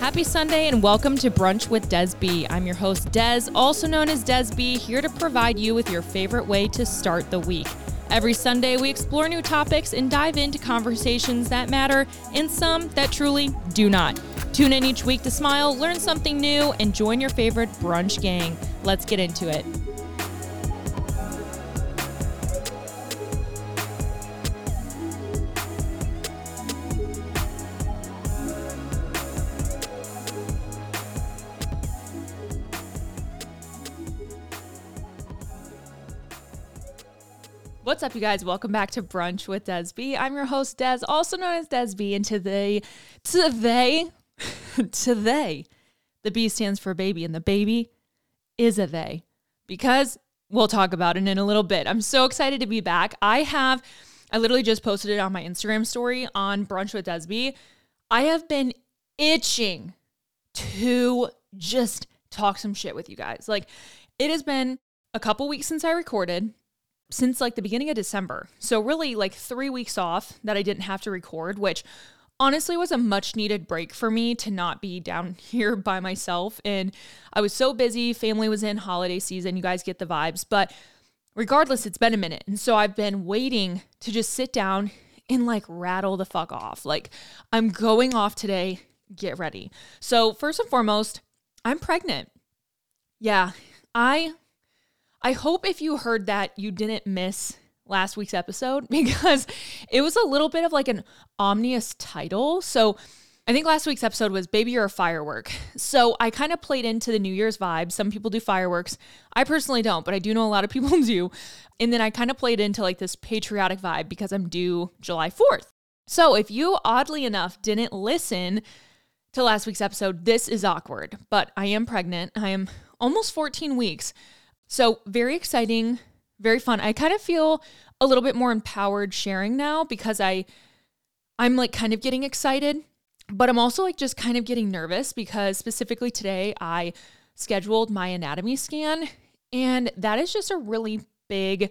Happy Sunday and welcome to Brunch with Des B. I'm your host, Des, also known as Des B, here to provide you with your favorite way to start the week. Every Sunday, we explore new topics and dive into conversations that matter and some that truly do not. Tune in each week to smile, learn something new, and join your favorite brunch gang. Let's get into it. What's up, you guys? Welcome back to Brunch with Desby. I'm your host, Des, also known as Desby, and today, today, today, the B stands for baby, and the baby is a they, because we'll talk about it in a little bit. I'm so excited to be back. I have, I literally just posted it on my Instagram story on Brunch with Desby. I have been itching to just talk some shit with you guys. Like, it has been a couple weeks since I recorded since like the beginning of December. So, really, like three weeks off that I didn't have to record, which honestly was a much needed break for me to not be down here by myself. And I was so busy. Family was in holiday season. You guys get the vibes. But regardless, it's been a minute. And so, I've been waiting to just sit down and like rattle the fuck off. Like, I'm going off today. Get ready. So, first and foremost, I'm pregnant. Yeah, I I hope if you heard that, you didn't miss last week's episode because it was a little bit of like an ominous title. So I think last week's episode was Baby You're a Firework. So I kind of played into the New Year's vibe. Some people do fireworks. I personally don't, but I do know a lot of people do. And then I kind of played into like this patriotic vibe because I'm due July 4th. So if you oddly enough didn't listen to last week's episode, this is awkward, but I am pregnant. I am almost 14 weeks. So, very exciting, very fun. I kind of feel a little bit more empowered sharing now because I I'm like kind of getting excited, but I'm also like just kind of getting nervous because specifically today I scheduled my anatomy scan and that is just a really big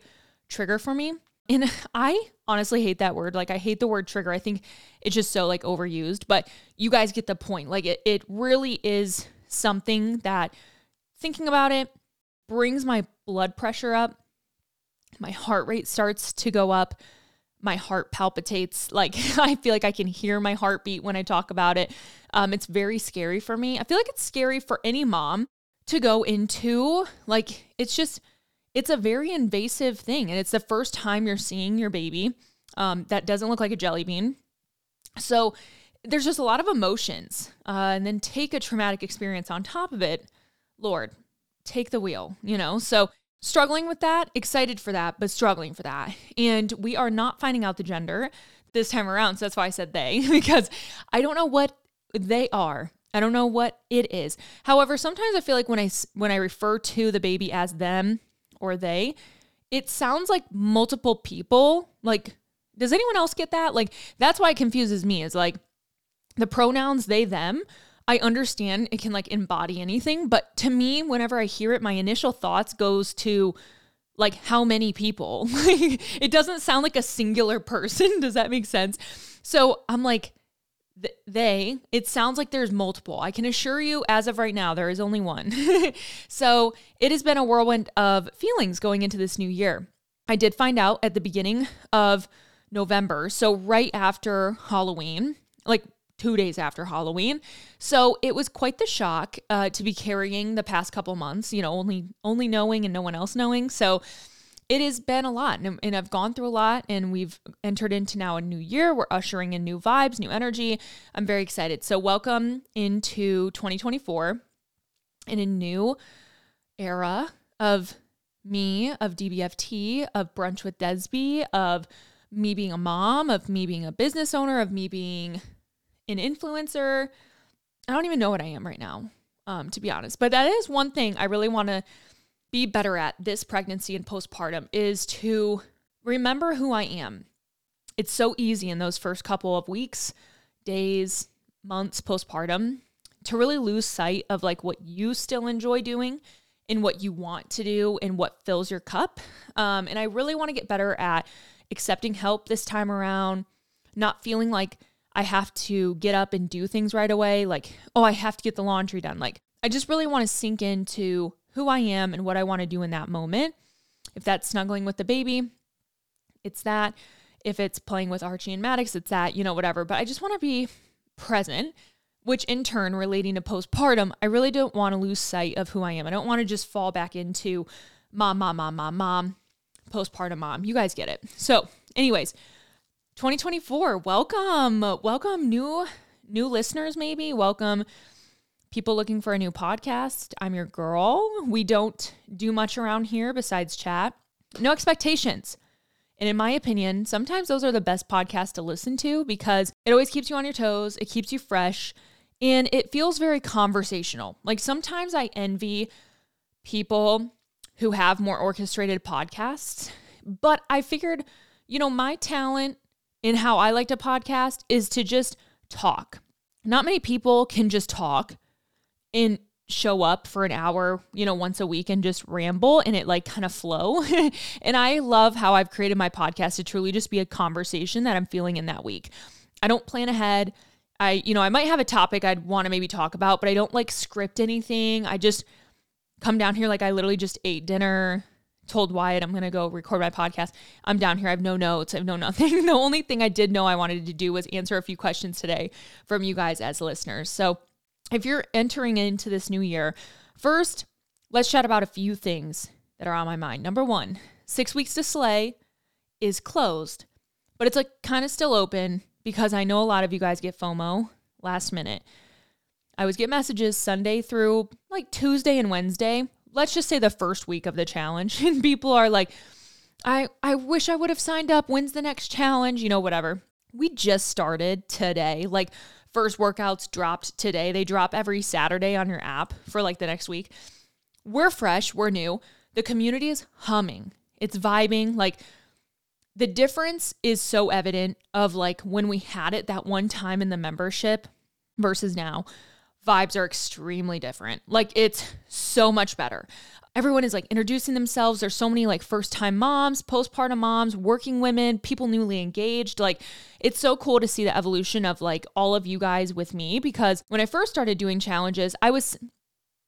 trigger for me. And I honestly hate that word. Like I hate the word trigger. I think it's just so like overused, but you guys get the point. Like it it really is something that thinking about it brings my blood pressure up. My heart rate starts to go up. My heart palpitates. Like I feel like I can hear my heartbeat when I talk about it. Um, it's very scary for me. I feel like it's scary for any mom to go into. Like it's just, it's a very invasive thing. And it's the first time you're seeing your baby um, that doesn't look like a jelly bean. So there's just a lot of emotions. Uh, and then take a traumatic experience on top of it. Lord, take the wheel, you know? So struggling with that, excited for that, but struggling for that. And we are not finding out the gender this time around. So that's why I said they, because I don't know what they are. I don't know what it is. However, sometimes I feel like when I when I refer to the baby as them or they, it sounds like multiple people. Like, does anyone else get that? Like, that's why it confuses me. Is like the pronouns they them I understand it can like embody anything, but to me, whenever I hear it, my initial thoughts goes to like how many people. it doesn't sound like a singular person. Does that make sense? So I'm like, they, it sounds like there's multiple. I can assure you, as of right now, there is only one. so it has been a whirlwind of feelings going into this new year. I did find out at the beginning of November, so right after Halloween, like two days after Halloween. So it was quite the shock uh, to be carrying the past couple months, you know, only only knowing and no one else knowing. So it has been a lot and, and I've gone through a lot and we've entered into now a new year. We're ushering in new vibes, new energy. I'm very excited. So welcome into 2024 in a new era of me, of DBFT, of brunch with Desby, of me being a mom, of me being a business owner, of me being an influencer. I don't even know what I am right now, um, to be honest. But that is one thing I really want to be better at this pregnancy and postpartum is to remember who I am. It's so easy in those first couple of weeks, days, months postpartum to really lose sight of like what you still enjoy doing and what you want to do and what fills your cup. Um, and I really want to get better at accepting help this time around, not feeling like I have to get up and do things right away. Like, oh, I have to get the laundry done. Like, I just really want to sink into who I am and what I want to do in that moment. If that's snuggling with the baby, it's that. If it's playing with Archie and Maddox, it's that, you know, whatever. But I just want to be present, which in turn, relating to postpartum, I really don't want to lose sight of who I am. I don't want to just fall back into mom, mom, mom, mom, mom, postpartum mom. You guys get it. So, anyways, 2024, welcome. Welcome new new listeners maybe. Welcome people looking for a new podcast. I'm your girl. We don't do much around here besides chat. No expectations. And in my opinion, sometimes those are the best podcasts to listen to because it always keeps you on your toes, it keeps you fresh, and it feels very conversational. Like sometimes I envy people who have more orchestrated podcasts, but I figured, you know, my talent in how I like to podcast is to just talk. Not many people can just talk and show up for an hour, you know, once a week and just ramble and it like kind of flow. and I love how I've created my podcast to truly just be a conversation that I'm feeling in that week. I don't plan ahead. I, you know, I might have a topic I'd want to maybe talk about, but I don't like script anything. I just come down here like I literally just ate dinner, told Wyatt I'm to go record my podcast. I'm down here. I have no notes. I have no nothing. the only thing I did know I wanted to do was answer a few questions today from you guys as listeners. So, if you're entering into this new year, first, let's chat about a few things that are on my mind. Number one, six weeks to slay is closed, but it's like kind of still open because I know a lot of you guys get FOMO last minute. I always get messages Sunday through like Tuesday and Wednesday. Let's just say the first week of the challenge. And people are like, I, I wish I would have signed up. When's the next challenge? You know, whatever. We just started today. Like, first workouts dropped today. They drop every Saturday on your app for like the next week. We're fresh, we're new. The community is humming. It's vibing. Like the difference is so evident of like when we had it that one time in the membership versus now. Vibes are extremely different. Like it's so much better everyone is like introducing themselves. There's so many like first time moms, postpartum moms, working women, people newly engaged. Like it's so cool to see the evolution of like all of you guys with me because when I first started doing challenges, I was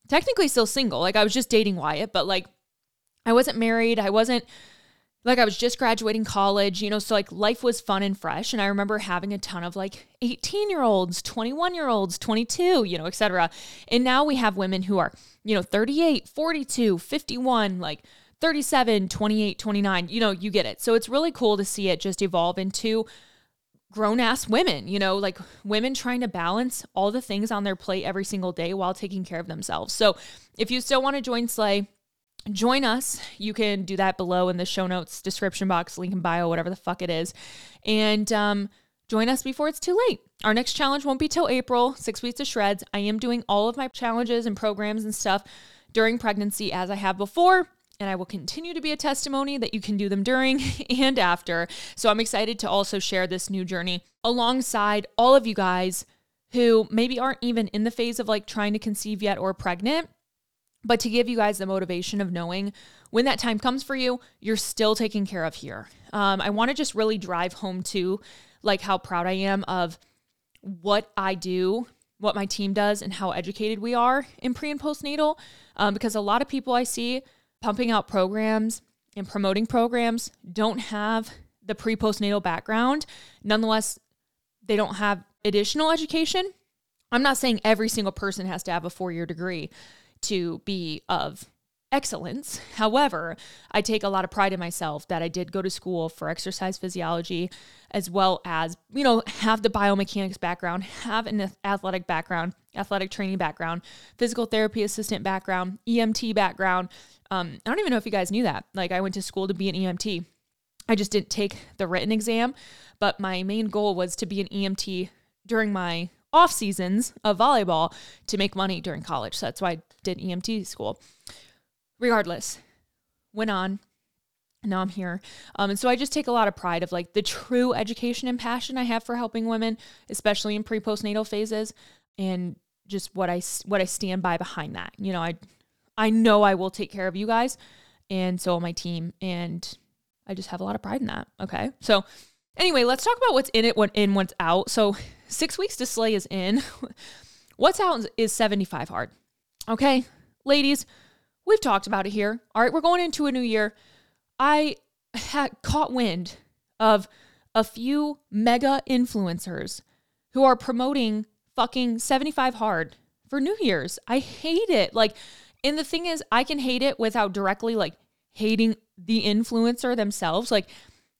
technically still single. Like I was just dating Wyatt, but like I wasn't married. I wasn't like I was just graduating college, you know, so like life was fun and fresh. And I remember having a ton of like 18 year olds, 21 year olds, 22, you know, etc. And now we have women who are, you know, 38, 42, 51, like 37, 28, 29, you know, you get it. So it's really cool to see it just evolve into grown ass women, you know, like women trying to balance all the things on their plate every single day while taking care of themselves. So if you still want to join Slay, join us. You can do that below in the show notes, description box, link in bio, whatever the fuck it is. And um, join us before it's too late. Our next challenge won't be till April, six weeks to shreds. I am doing all of my challenges and programs and stuff during pregnancy as I have before. And I will continue to be a testimony that you can do them during and after. So I'm excited to also share this new journey alongside all of you guys who maybe aren't even in the phase of like trying to conceive yet or pregnant but to give you guys the motivation of knowing when that time comes for you, you're still taken care of here. Um, I want to just really drive home to like how proud I am of what I do, what my team does, and how educated we are in pre and postnatal. Um, because a lot of people I see pumping out programs and promoting programs don't have the pre postnatal background. Nonetheless, they don't have additional education. I'm not saying every single person has to have a four year degree, to be of excellence. However, I take a lot of pride in myself that I did go to school for exercise physiology as well as, you know, have the biomechanics background, have an athletic background, athletic training background, physical therapy assistant background, EMT background. Um, I don't even know if you guys knew that. Like, I went to school to be an EMT. I just didn't take the written exam, but my main goal was to be an EMT during my off seasons of volleyball to make money during college. So that's why I did EMT school. Regardless, went on. Now I'm here. Um, and so I just take a lot of pride of like the true education and passion I have for helping women, especially in pre postnatal phases, and just what I what I stand by behind that. You know, I I know I will take care of you guys, and so will my team, and I just have a lot of pride in that. Okay, so anyway, let's talk about what's in it, what in, what's out. So six weeks to slay is in. What's out is 75 hard. Okay, ladies, we've talked about it here. All right, we're going into a new year. I caught wind of a few mega influencers who are promoting fucking 75 hard for New Year's. I hate it. Like, and the thing is, I can hate it without directly like hating the influencer themselves. Like,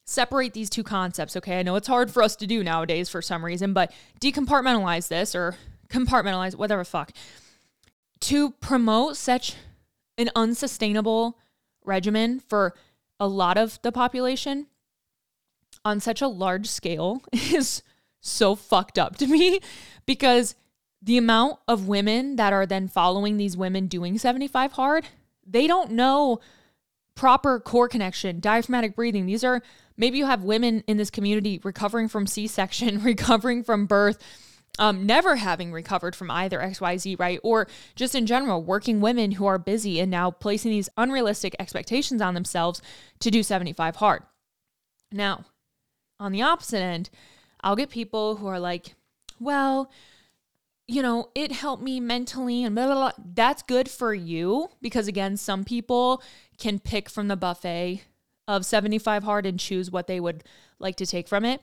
separate these two concepts, okay? I know it's hard for us to do nowadays for some reason, but decompartmentalize this or compartmentalize, whatever fuck. To promote such an unsustainable regimen for a lot of the population on such a large scale is so fucked up to me because the amount of women that are then following these women doing 75 hard, they don't know proper core connection, diaphragmatic breathing. These are maybe you have women in this community recovering from C section, recovering from birth. Um, never having recovered from either XYZ, right? Or just in general, working women who are busy and now placing these unrealistic expectations on themselves to do 75 hard. Now, on the opposite end, I'll get people who are like, well, you know, it helped me mentally and blah, blah, blah. That's good for you because, again, some people can pick from the buffet of 75 hard and choose what they would like to take from it.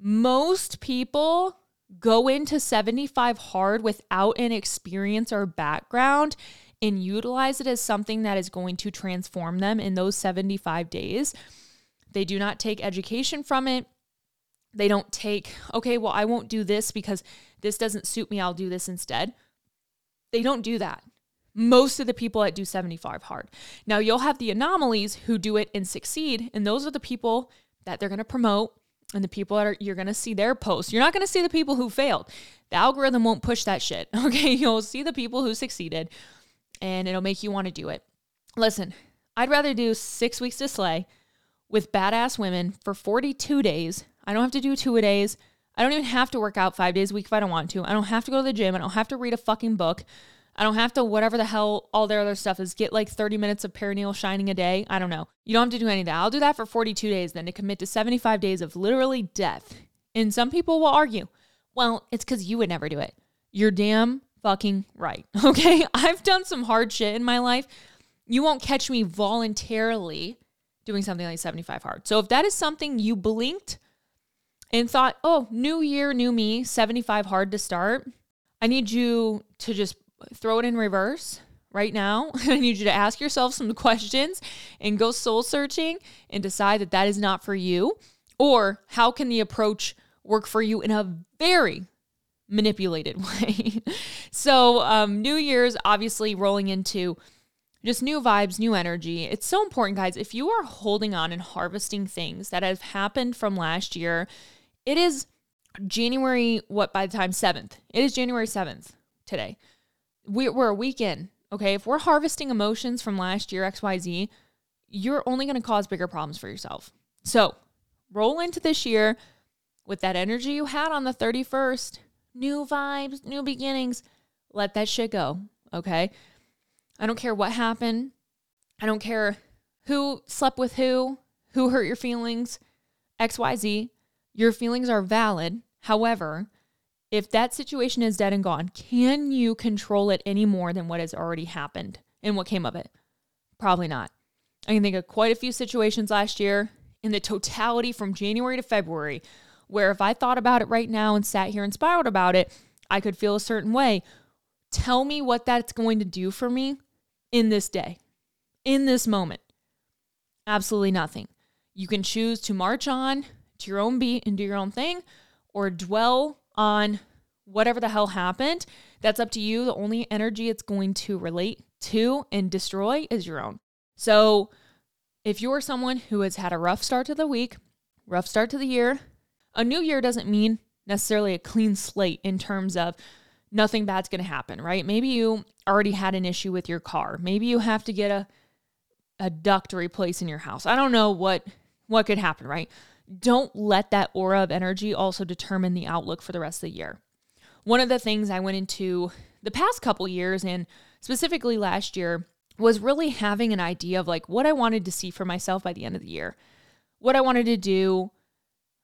Most people go into 75 hard without an experience or background and utilize it as something that is going to transform them in those 75 days. They do not take education from it. They don't take, okay, well, I won't do this because this doesn't suit me. I'll do this instead. They don't do that. Most of the people that do 75 hard. Now, you'll have the anomalies who do it and succeed. And those are the people that they're going to promote and the people that are, you're going to see their posts. You're not going to see the people who failed. The algorithm won't push that shit. Okay. You'll see the people who succeeded and it'll make you want to do it. Listen, I'd rather do six weeks to slay with badass women for 42 days I don't have to do two a days. I don't even have to work out five days a week if I don't want to. I don't have to go to the gym. I don't have to read a fucking book. I don't have to, whatever the hell all their other stuff is, get like 30 minutes of perineal shining a day. I don't know. You don't have to do any of that. I'll do that for 42 days then to commit to 75 days of literally death. And some people will argue, well, it's because you would never do it. You're damn fucking right. Okay. I've done some hard shit in my life. You won't catch me voluntarily doing something like 75 hard. So if that is something you blinked and thought, oh, new year, new me, 75 hard to start. I need you to just throw it in reverse right now. I need you to ask yourself some questions and go soul searching and decide that that is not for you. Or how can the approach work for you in a very manipulated way? so, um, New Year's obviously rolling into just new vibes, new energy. It's so important, guys. If you are holding on and harvesting things that have happened from last year it is January, what, by the time 7th? It is January 7th today. We, we're a weekend. Okay. If we're harvesting emotions from last year, XYZ, you're only going to cause bigger problems for yourself. So roll into this year with that energy you had on the 31st. New vibes, new beginnings. Let that shit go. Okay. I don't care what happened. I don't care who slept with who, who hurt your feelings, XYZ. Your feelings are valid. However, if that situation is dead and gone, can you control it any more than what has already happened and what came of it? Probably not. I can think of quite a few situations last year in the totality from January to February where if I thought about it right now and sat here and spiraled about it, I could feel a certain way. Tell me what that's going to do for me in this day, in this moment. Absolutely nothing. You can choose to march on, to your own beat and do your own thing or dwell on whatever the hell happened. That's up to you. The only energy it's going to relate to and destroy is your own. So, if you're someone who has had a rough start to the week, rough start to the year, a new year doesn't mean necessarily a clean slate in terms of nothing bad's going to happen, right? Maybe you already had an issue with your car. Maybe you have to get a a duct to replace in your house. I don't know what what could happen, right? Don't let that aura of energy also determine the outlook for the rest of the year. One of the things I went into the past couple years and specifically last year was really having an idea of like what I wanted to see for myself by the end of the year. What I wanted to do,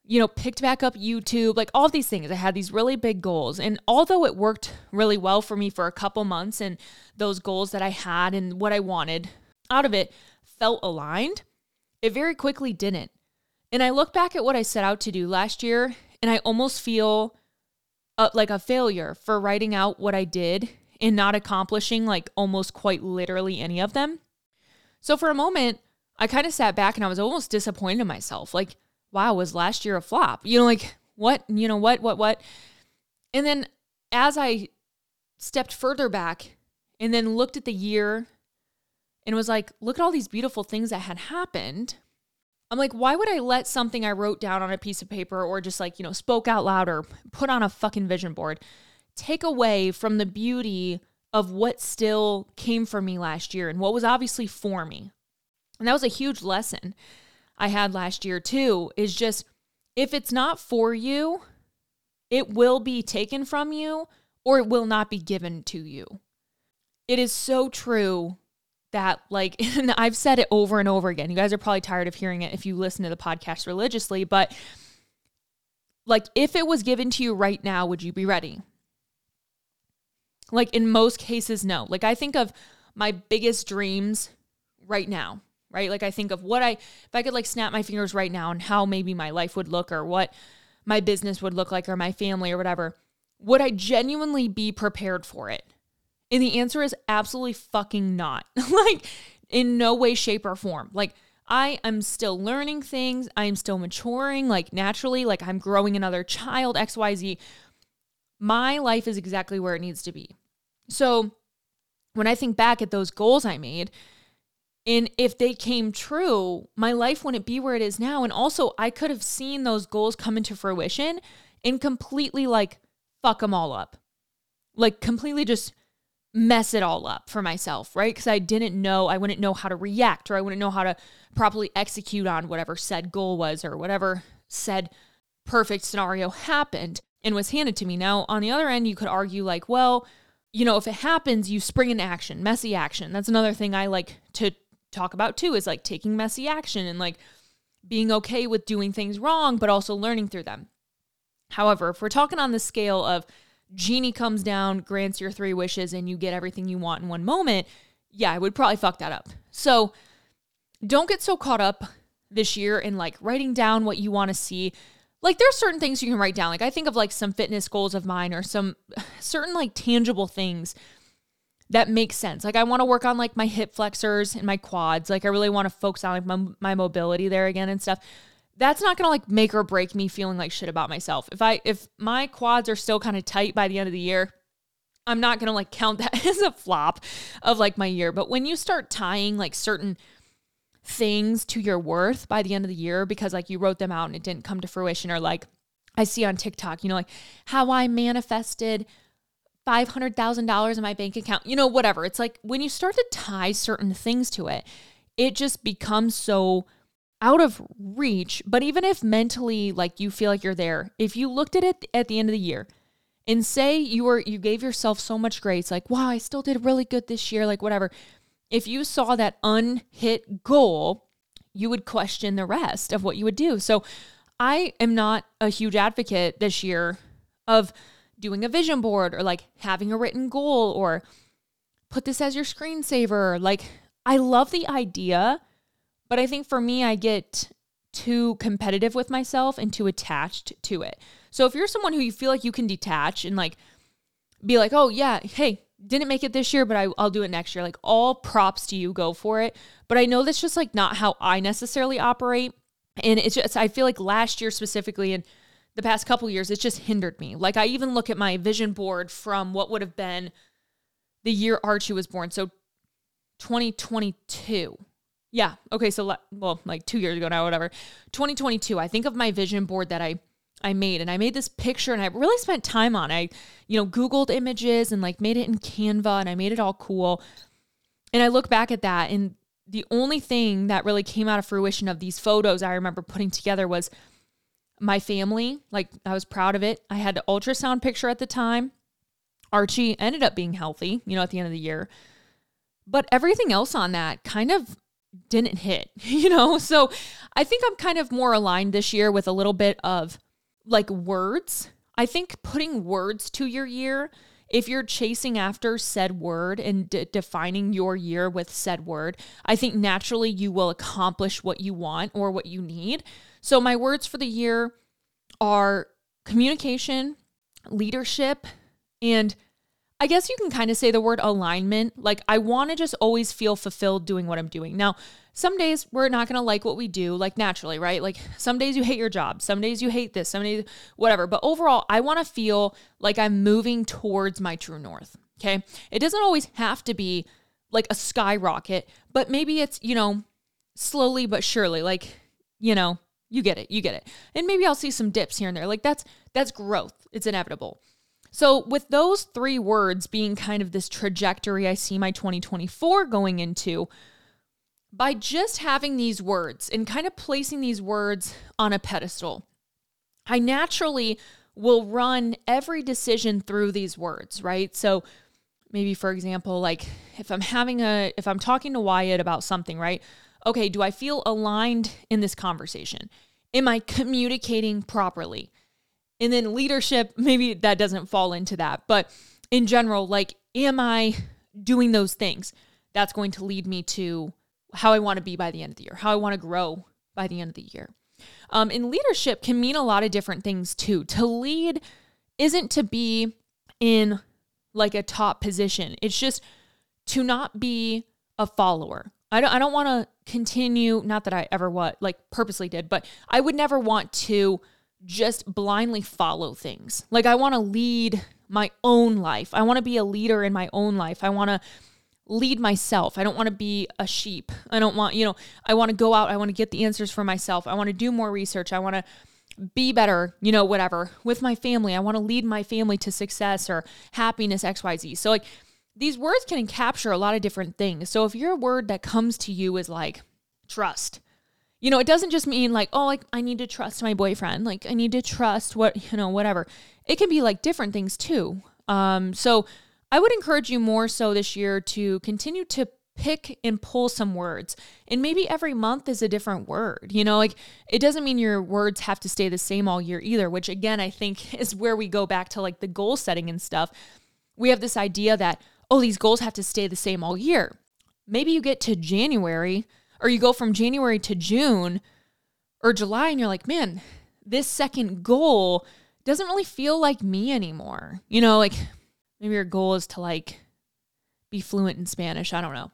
you know, picked back up YouTube, like all these things. I had these really big goals. And although it worked really well for me for a couple months and those goals that I had and what I wanted out of it felt aligned, it very quickly didn't. And I look back at what I set out to do last year and I almost feel uh, like a failure for writing out what I did and not accomplishing like almost quite literally any of them. So for a moment, I kind of sat back and I was almost disappointed in myself. Like, wow, was last year a flop? You know, like what, you know, what, what, what? And then as I stepped further back and then looked at the year and was like, look at all these beautiful things that had happened. I'm like, why would I let something I wrote down on a piece of paper or just like, you know, spoke out loud or put on a fucking vision board take away from the beauty of what still came from me last year and what was obviously for me? And that was a huge lesson I had last year too, is just if it's not for you, it will be taken from you or it will not be given to you. It is so true that like and I've said it over and over again. You guys are probably tired of hearing it if you listen to the podcast religiously, but like if it was given to you right now, would you be ready? Like in most cases no. Like I think of my biggest dreams right now, right? Like I think of what I if I could like snap my fingers right now and how maybe my life would look or what my business would look like or my family or whatever. Would I genuinely be prepared for it? And the answer is absolutely fucking not. like, in no way, shape, or form. Like, I am still learning things. I am still maturing, like, naturally. Like, I'm growing another child, XYZ. My life is exactly where it needs to be. So, when I think back at those goals I made, and if they came true, my life wouldn't be where it is now. And also, I could have seen those goals come into fruition and completely like fuck them all up. Like, completely just mess it all up for myself, right? Because I didn't know, I wouldn't know how to react or I wouldn't know how to properly execute on whatever said goal was or whatever said perfect scenario happened and was handed to me. Now, on the other end, you could argue, like, well, you know, if it happens, you spring into action, messy action. That's another thing I like to talk about too, is like taking messy action and like being okay with doing things wrong, but also learning through them. However, if we're talking on the scale of genie comes down, grants your three wishes, and you get everything you want in one moment, yeah, I would probably fuck that up. So don't get so caught up this year in like writing down what you want to see. Like there's certain things you can write down. Like I think of like some fitness goals of mine or some certain like tangible things that make sense. Like I want to work on like my hip flexors and my quads. Like I really want to focus on like my, my mobility there again and stuff that's not gonna like make or break me feeling like shit about myself. If I if my quads are still kind of tight by the end of the year, I'm not gonna like count that as a flop of like my year. But when you start tying like certain things to your worth by the end of the year because like you wrote them out and it didn't come to fruition, or like I see on TikTok, you know, like how I manifested $500,000 in my bank account, you know, whatever. It's like when you start to tie certain things to it, it just becomes so out of reach, but even if mentally like you feel like you're there, if you looked at it at the end of the year and say you were you gave yourself so much grace, like, wow, I still did really good this year, like whatever. If you saw that unhit goal, you would question the rest of what you would do. So I am not a huge advocate this year of doing a vision board or like having a written goal or put this as your screensaver. Like I love the idea but I think for me, I get too competitive with myself and too attached to it. So if you're someone who you feel like you can detach and like be like, oh, yeah, hey, didn't make it this year, but I, will do it next year. Like all props to you, go for it. But I know that's just like not how I necessarily operate. And it's just, I feel like last year specifically and the past couple years, it's just hindered me. Like I even look at my vision board from what would have been the year Archie was born. So 2022 yeah. Okay. So, well, like two years ago now, whatever. 2022. I think of my vision board that I I made, and I made this picture, and I really spent time on. I, you know, Googled images and like made it in Canva, and I made it all cool. And I look back at that, and the only thing that really came out of fruition of these photos I remember putting together was my family. Like I was proud of it. I had the ultrasound picture at the time. Archie ended up being healthy, you know, at the end of the year. But everything else on that kind of didn't hit, you know? So I think I'm kind of more aligned this year with a little bit of like words. I think putting words to your year, if you're chasing after said word and de- defining your year with said word, I think naturally you will accomplish what you want or what you need. So my words for the year are communication, leadership, and I guess you can kind of say the word alignment. Like, I want to just always feel fulfilled doing what I'm doing. Now, some days we're not going to like what we do, like naturally, right? Like, some days you hate your job, some days you hate this, some days, whatever. But overall, I want to feel like I'm moving towards my true north. Okay. It doesn't always have to be like a skyrocket, but maybe it's, you know, slowly but surely, like, you know, you get it, you get it. And maybe I'll see some dips here and there. Like, that's, that's growth. It's inevitable. So, with those three words being kind of this trajectory I see my 2024 going into, by just having these words and kind of placing these words on a pedestal, I naturally will run every decision through these words, right? So, maybe for example, like if I'm having a, if I'm talking to Wyatt about something, right? Okay, do I feel aligned in this conversation? Am I communicating properly? And then leadership, maybe that doesn't fall into that. But in general, like, am I doing those things? That's going to lead me to how I want to be by the end of the year, how I want to grow by the end of the year. Um, and leadership can mean a lot of different things too. To lead isn't to be in like a top position, it's just to not be a follower. I don't, I don't want to continue, not that I ever what, like purposely did, but I would never want to just blindly follow things. Like, I want to lead my own life. I want to be a leader in my own life. I want to lead myself. I don't want to be a sheep. I don't want, you know, I want to go out. I want to get the answers for myself. I want to do more research. I want to be better, you know, whatever with my family. I want to lead my family to success or happiness, XYZ. So, like, these words can capture a lot of different things. So, if your word that comes to you is like trust, you know, it doesn't just mean like, oh, like I need to trust my boyfriend. Like I need to trust what, you know, whatever. It can be like different things too. Um, so I would encourage you more so this year to continue to pick and pull some words. And maybe every month is a different word. You know, like it doesn't mean your words have to stay the same all year either, which again, I think is where we go back to like the goal setting and stuff. We have this idea that, oh, these goals have to stay the same all year. Maybe you get to January or you go from January to June or July and you're like, man, this second goal doesn't really feel like me anymore. You know, like maybe your goal is to like be fluent in Spanish. I don't know.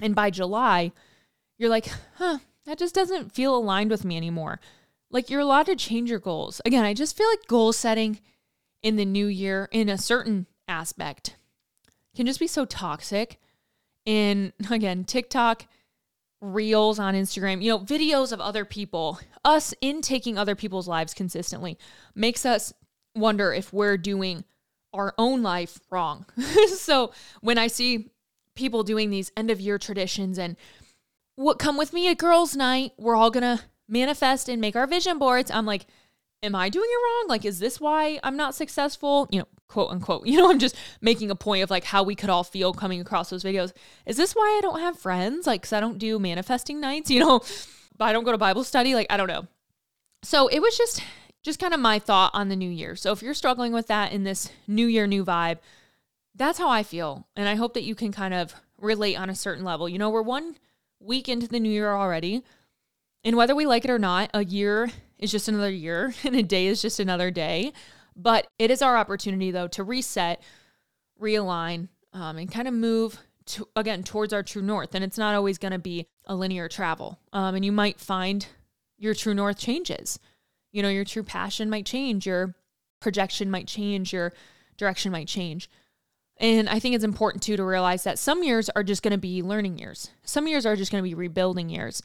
And by July, you're like, huh, that just doesn't feel aligned with me anymore. Like you're allowed to change your goals. Again, I just feel like goal setting in the new year in a certain aspect can just be so toxic. And again, TikTok reels on Instagram, you know, videos of other people, us intaking other people's lives consistently makes us wonder if we're doing our own life wrong. so when I see people doing these end of year traditions and what come with me at girls' night, we're all gonna manifest and make our vision boards. I'm like, am I doing it wrong? Like, is this why I'm not successful? You know, quote unquote. You know, I'm just making a point of like how we could all feel coming across those videos. Is this why I don't have friends? Like, cause I don't do manifesting nights, you know, I don't go to Bible study. Like, I don't know. So it was just, just kind of my thought on the new year. So if you're struggling with that in this new year, new vibe, that's how I feel. And I hope that you can kind of relate on a certain level. You know, we're one week into the new year already. And whether we like it or not, a year is just another year and a day is just another day. But it is our opportunity, though, to reset, realign, um, and kind of move to, again towards our true north. And it's not always going to be a linear travel. Um, and you might find your true north changes. You know, your true passion might change, your projection might change, your direction might change. And I think it's important too to realize that some years are just going to be learning years. Some years are just going to be rebuilding years.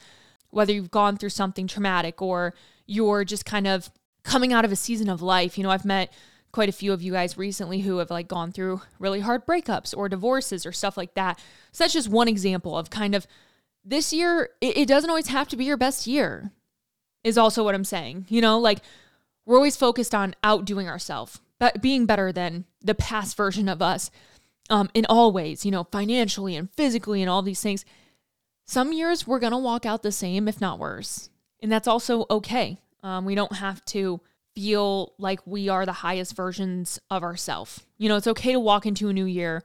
Whether you've gone through something traumatic or you're just kind of coming out of a season of life. You know, I've met quite a few of you guys recently who have like gone through really hard breakups or divorces or stuff like that. So that's just one example of kind of this year, it, it doesn't always have to be your best year, is also what I'm saying. You know, like we're always focused on outdoing ourselves, but being better than the past version of us um, in all ways, you know, financially and physically and all these things. some years we're going to walk out the same, if not worse. And that's also okay. Um, we don't have to feel like we are the highest versions of ourselves. You know, it's okay to walk into a new year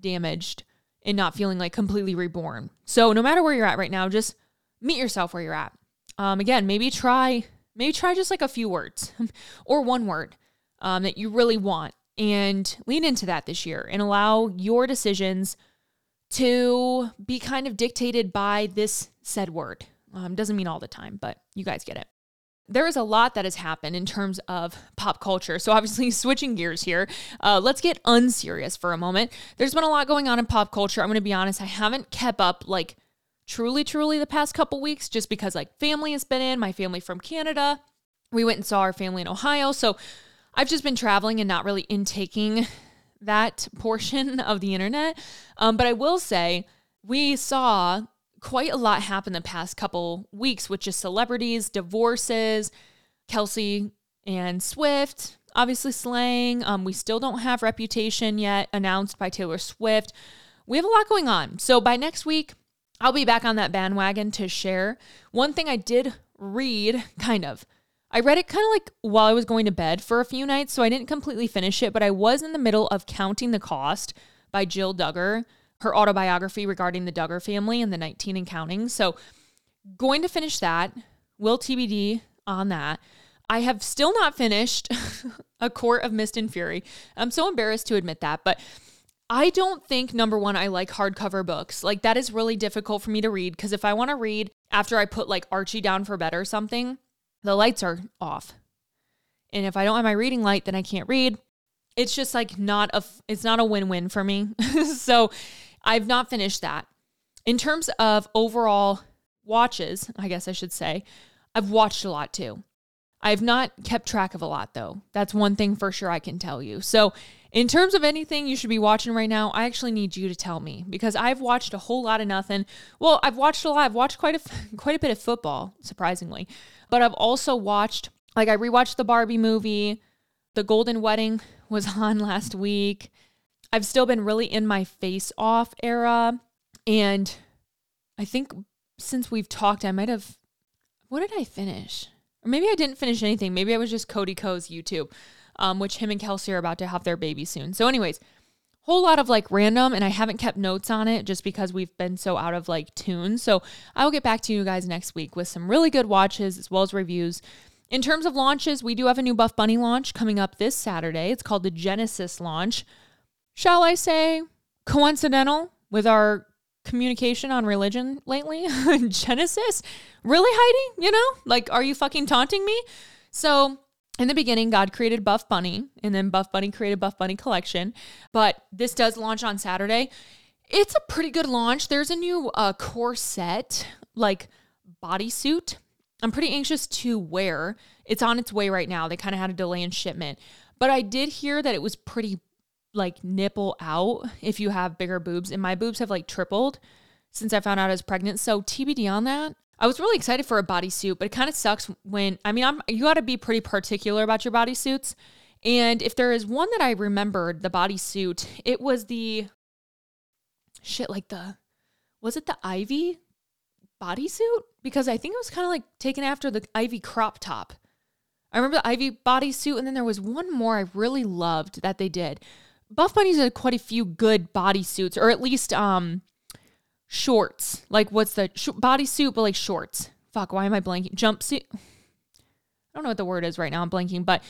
damaged and not feeling like completely reborn. So no matter where you're at right now, just meet yourself where you're at. Um, again, maybe try maybe try just like a few words or one word um, that you really want and lean into that this year and allow your decisions to be kind of dictated by this said word. Um, doesn't mean all the time, but you guys get it. There is a lot that has happened in terms of pop culture. So, obviously, switching gears here, uh, let's get unserious for a moment. There's been a lot going on in pop culture. I'm going to be honest, I haven't kept up like truly, truly the past couple weeks just because like family has been in, my family from Canada. We went and saw our family in Ohio. So, I've just been traveling and not really intaking that portion of the internet. Um, but I will say, we saw quite a lot happened the past couple weeks with just celebrities, divorces, Kelce and Swift, obviously slaying. Um, we still don't have Reputation yet announced by Taylor Swift. We have a lot going on. So by next week, I'll be back on that bandwagon to share. One thing I did read, kind of, I read it kind of like while I was going to bed for a few nights, so I didn't completely finish it, but I was in the middle of Counting the Cost by Jill Duggar, her autobiography regarding the Duggar family and the 19 and counting. So, going to finish that. Will TBD on that. I have still not finished A Court of Mist and Fury. I'm so embarrassed to admit that, but I don't think number one, I like hardcover books. Like that is really difficult for me to read because if I want to read after I put like Archie down for bed or something, the lights are off. And if I don't have my reading light, then I can't read. It's just like not a it's not a win-win for me. so I've not finished that. In terms of overall watches, I guess I should say, I've watched a lot too. I've not kept track of a lot though. That's one thing for sure I can tell you. So, in terms of anything you should be watching right now, I actually need you to tell me because I've watched a whole lot of nothing. Well, I've watched a lot. I've watched quite a quite a bit of football, surprisingly. But I've also watched like I rewatched the Barbie movie. The Golden Wedding was on last week. I've still been really in my face off era and I think since we've talked I might have what did I finish? Or maybe I didn't finish anything. Maybe I was just Cody Ko's YouTube, um, which him and Kelsey are about to have their baby soon. So, anyways, whole lot of like random, and I haven't kept notes on it just because we've been so out of like tune. So, I will get back to you guys next week with some really good watches as well as reviews. In terms of launches, we do have a new Buff Bunny launch coming up this Saturday. It's called the Genesis launch. Shall I say coincidental with our communication on religion lately. Genesis? Really, Heidi? You know, like, are you fucking taunting me? So, in the beginning, God created Buff Bunny, and then Buff Bunny created Buff Bunny Collection. But this does launch on Saturday. It's a pretty good launch. There's a new uh, corset, like bodysuit. I'm pretty anxious to wear. It's on its way right now. They kind of had a delay in shipment. But I did hear that it was pretty like nipple out if you have bigger boobs. And my boobs have like tripled since I found out I was pregnant. So TBD on that. I was really excited for a bodysuit, but it kind of sucks when I mean I'm you got to be pretty particular about your bodysuits. And if there is one that I remembered, the bodysuit, it was the shit like the was it the Ivy bodysuit? Because I think it was kind of like taken after the Ivy crop top. I remember the Ivy bodysuit, and then there was one more I really loved that they did. Buff Bunny's had quite a few good bodysuits, or at least um shorts. Like what's the sh- bodysuit, but like shorts. Fuck, why am I blanking? Jumpsuit. I don't know what the word is right now. I'm blanking, but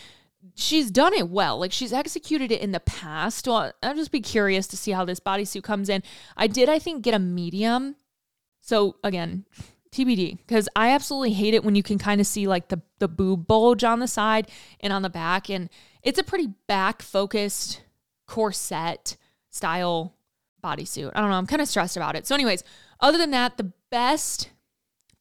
she's done it well. Like she's executed it in the past. Well, I'll just be curious to see how this bodysuit comes in. I did, I think, get a medium. So again, TBD, because I absolutely hate it when you can kind of see like the the boob bulge on the side and on the back, and it's a pretty back focused corset style bodysuit. I don't know. I'm kind of stressed about it. So, anyways, other than that, the best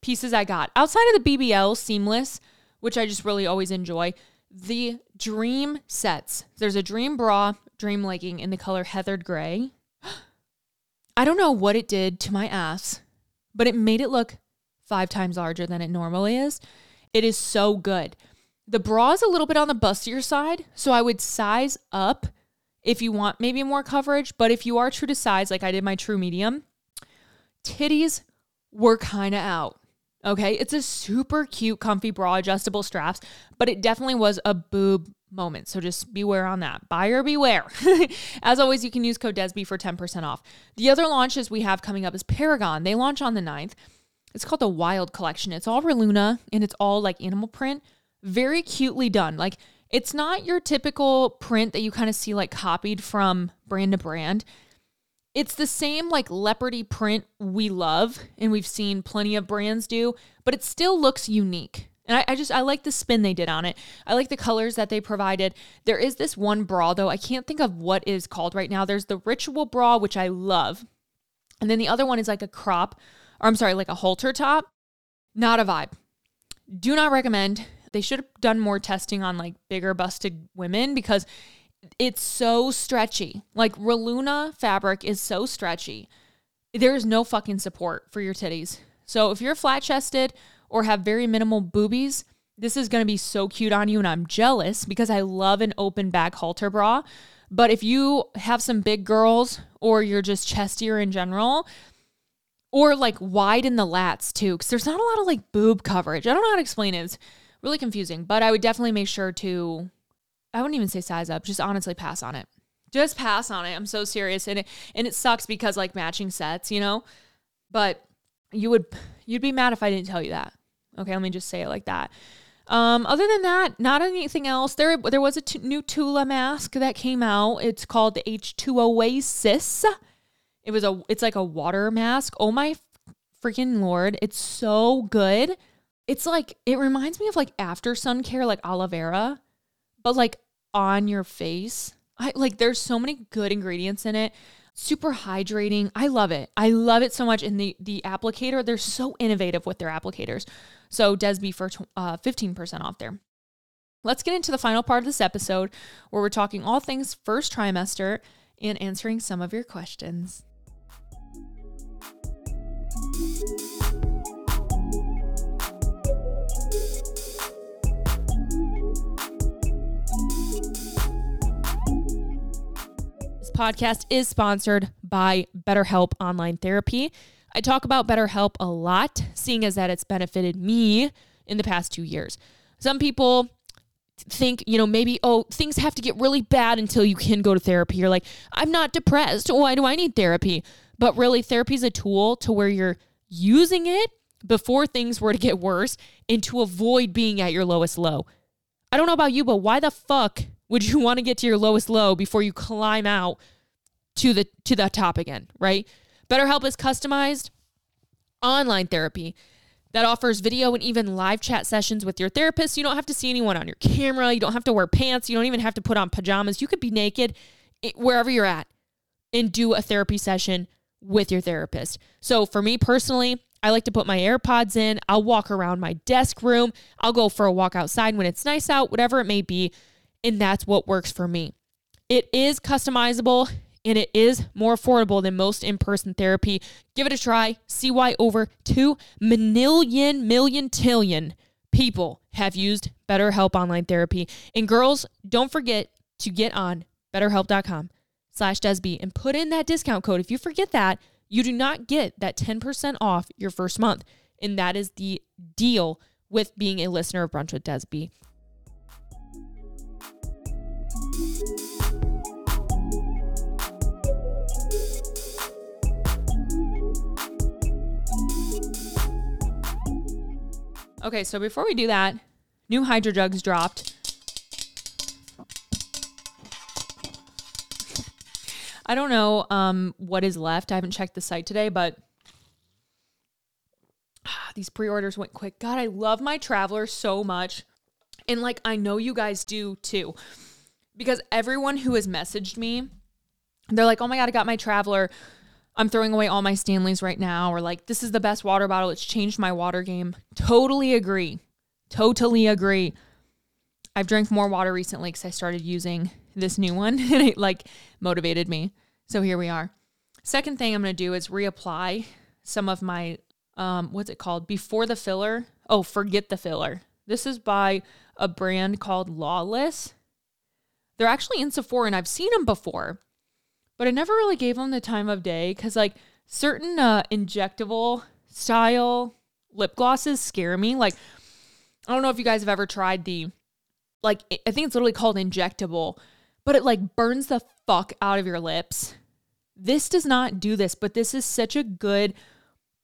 pieces I got outside of the BBL seamless, which I just really always enjoy, the dream sets. There's a dream bra, dream legging in the color heathered gray. I don't know what it did to my ass, but it made it look five times larger than it normally is. It is so good. The bra is a little bit on the bustier side, so I would size up if you want maybe more coverage. But if you are true to size, like I did my true medium, titties we're kind of out. Okay. It's a super cute, comfy bra, adjustable straps, but it definitely was a boob moment. So just beware on that. Buyer beware. As always, you can use code DESBY for 10% off. The other launches we have coming up is Paragon. They launch on the 9th. It's called the Wild Collection. It's all Reluna and it's all like animal print. Very cutely done. Like it's not your typical print that you kind of see like copied from brand to brand. It's the same like leopardy print we love and we've seen plenty of brands do, but it still looks unique. And I, I, just I like the spin they did on it. I like the colors that they provided. There is this one bra though. I can't think of what is called right now. There's the ritual bra, which I love. And then the other one is like a crop, or I'm sorry, like a halter top. Not a vibe. Do not recommend. They should have done more testing on like bigger busted women because it's so stretchy. Like Reluna fabric is so stretchy. There is no fucking support for your titties. So if you're flat chested or have very minimal boobies, this is going to be so cute on you. And I'm jealous because I love an open back halter bra. But if you have some big girls or you're just chestier in general, or like wide in the lats too, because there's not a lot of like boob coverage. I don't know how to explain it. It's really confusing, but I would definitely make sure to, I wouldn't even say size up, just honestly pass on it. Just pass on it. I'm so serious. And it, and it sucks because like matching sets, you know, but you would, you'd be mad if I didn't tell you that. Okay, let me just say it like that. Um, other than that, not anything else. There, there was a t- new Tula mask that came out. It's called the H2 Oasis. It was a, it's like a water mask. Oh my freaking lord! It's so good. It's like it reminds me of like after sun care, like aloe vera, but like on your face. I like. There's so many good ingredients in it super hydrating. I love it. I love it so much. And the the applicator, they're so innovative with their applicators. So Desby for uh, 15% off there. Let's get into the final part of this episode where we're talking all things first trimester and answering some of your questions. Podcast is sponsored by BetterHelp Online Therapy. I talk about BetterHelp a lot, seeing as that it's benefited me in the past two years. Some people think, you know, maybe, oh, things have to get really bad until you can go to therapy. You're like, I'm not depressed. Why do I need therapy? But really, therapy is a tool to where you're using it before things were to get worse and to avoid being at your lowest low. I don't know about you, but why the fuck would you want to get to your lowest low before you climb out to the to the top again, right? BetterHelp is customized online therapy that offers video and even live chat sessions with your therapist. You don't have to see anyone on your camera. You don't have to wear pants. You don't even have to put on pajamas. You could be naked eh, wherever you're at and do a therapy session with your therapist. So for me personally, I like to put my AirPods in. I'll walk around my desk room. I'll go for a walk outside when it's nice out, whatever it may be. And that's what works for me. It is customizable and it is more affordable than most in person therapy. Give it a try. See why over 2 million, million, people have used BetterHelp Online Therapy. And girls, don't forget to get on betterhelp.com slash Desby and put in that discount code. If you forget that, you do not get that 10% off your first month. And that is the deal with being a listener of Brunch with Desby. Okay, so before we do that, new HydroJugs dropped. I don't know um, what is left. I haven't checked the site today, but these pre-orders went quick. God, I love my traveler so much. And like I know you guys do too. Because everyone who has messaged me, they're like, "Oh my god, I got my traveler. I'm throwing away all my Stanleys right now, or like, this is the best water bottle. It's changed my water game. Totally agree. Totally agree. I've drank more water recently because I started using this new one and it like motivated me. So here we are. Second thing I'm going to do is reapply some of my, um, what's it called? Before the filler. Oh, forget the filler. This is by a brand called Lawless. They're actually in Sephora and I've seen them before but I never really gave them the time of day because like certain uh, injectable style lip glosses scare me. Like, I don't know if you guys have ever tried the, like, I think it's literally called injectable, but it like burns the fuck out of your lips. This does not do this, but this is such a good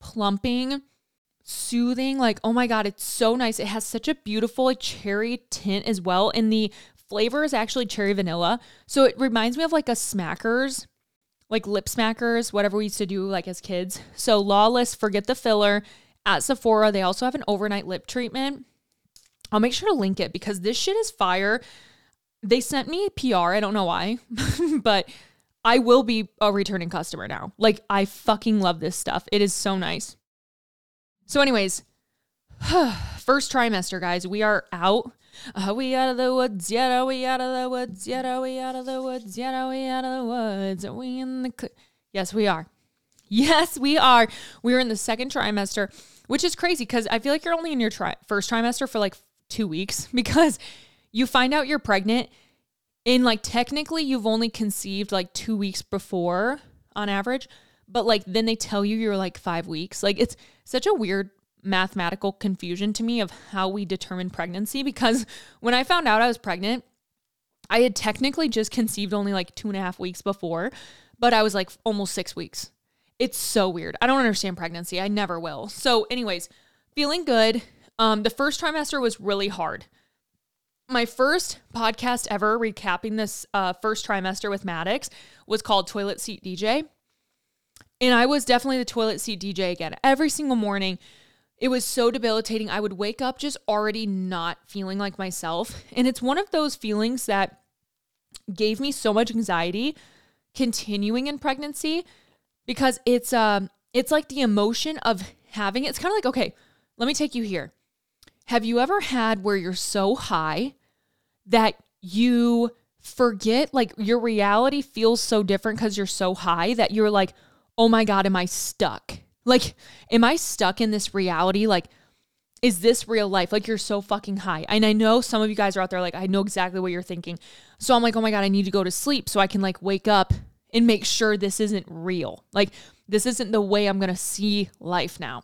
plumping, soothing. Like, oh my God, it's so nice. It has such a beautiful like, cherry tint as well. And the flavor is actually cherry vanilla. So it reminds me of like a Smackers, like lip smackers, whatever we used to do like as kids. So Lawless, forget the filler. At Sephora, they also have an overnight lip treatment. I'll make sure to link it because this shit is fire. They sent me PR. I don't know why, but I will be a returning customer now. Like, I fucking love this stuff. It is so nice. So, anyways, first trimester, guys, we are out. Are we out of the woods yet? Are we out of the woods yet? Are we out of the woods yet? Are we out of the woods? Are we in the. Cl-? Yes, we are. Yes, we are. We're in the second trimester, which is crazy because I feel like you're only in your tri- first trimester for like two weeks because you find out you're pregnant and like technically you've only conceived like two weeks before on average, but like then they tell you you're like five weeks. Like it's such a weird mathematical confusion to me of how we determine pregnancy because when I found out I was pregnant, I had technically just conceived only like two and a half weeks before, but I was like almost six weeks. It's so weird. I don't understand pregnancy. I never will. So, anyways, feeling good. Um, the first trimester was really hard. My first podcast ever recapping this uh, first trimester with Maddox was called Toilet Seat DJ. And I was definitely the toilet seat DJ again. Every single morning, it was so debilitating. I would wake up just already not feeling like myself. And it's one of those feelings that gave me so much anxiety continuing in pregnancy because it's um it's like the emotion of having it. It's kind of like, okay, let me take you here. Have you ever had where you're so high that you forget like your reality feels so different cuz you're so high that you're like, "Oh my god, am I stuck?" Like, am I stuck in this reality? Like, is this real life? Like, you're so fucking high. And I know some of you guys are out there, like, I know exactly what you're thinking. So I'm like, oh my God, I need to go to sleep so I can, like, wake up and make sure this isn't real. Like, this isn't the way I'm to see life now.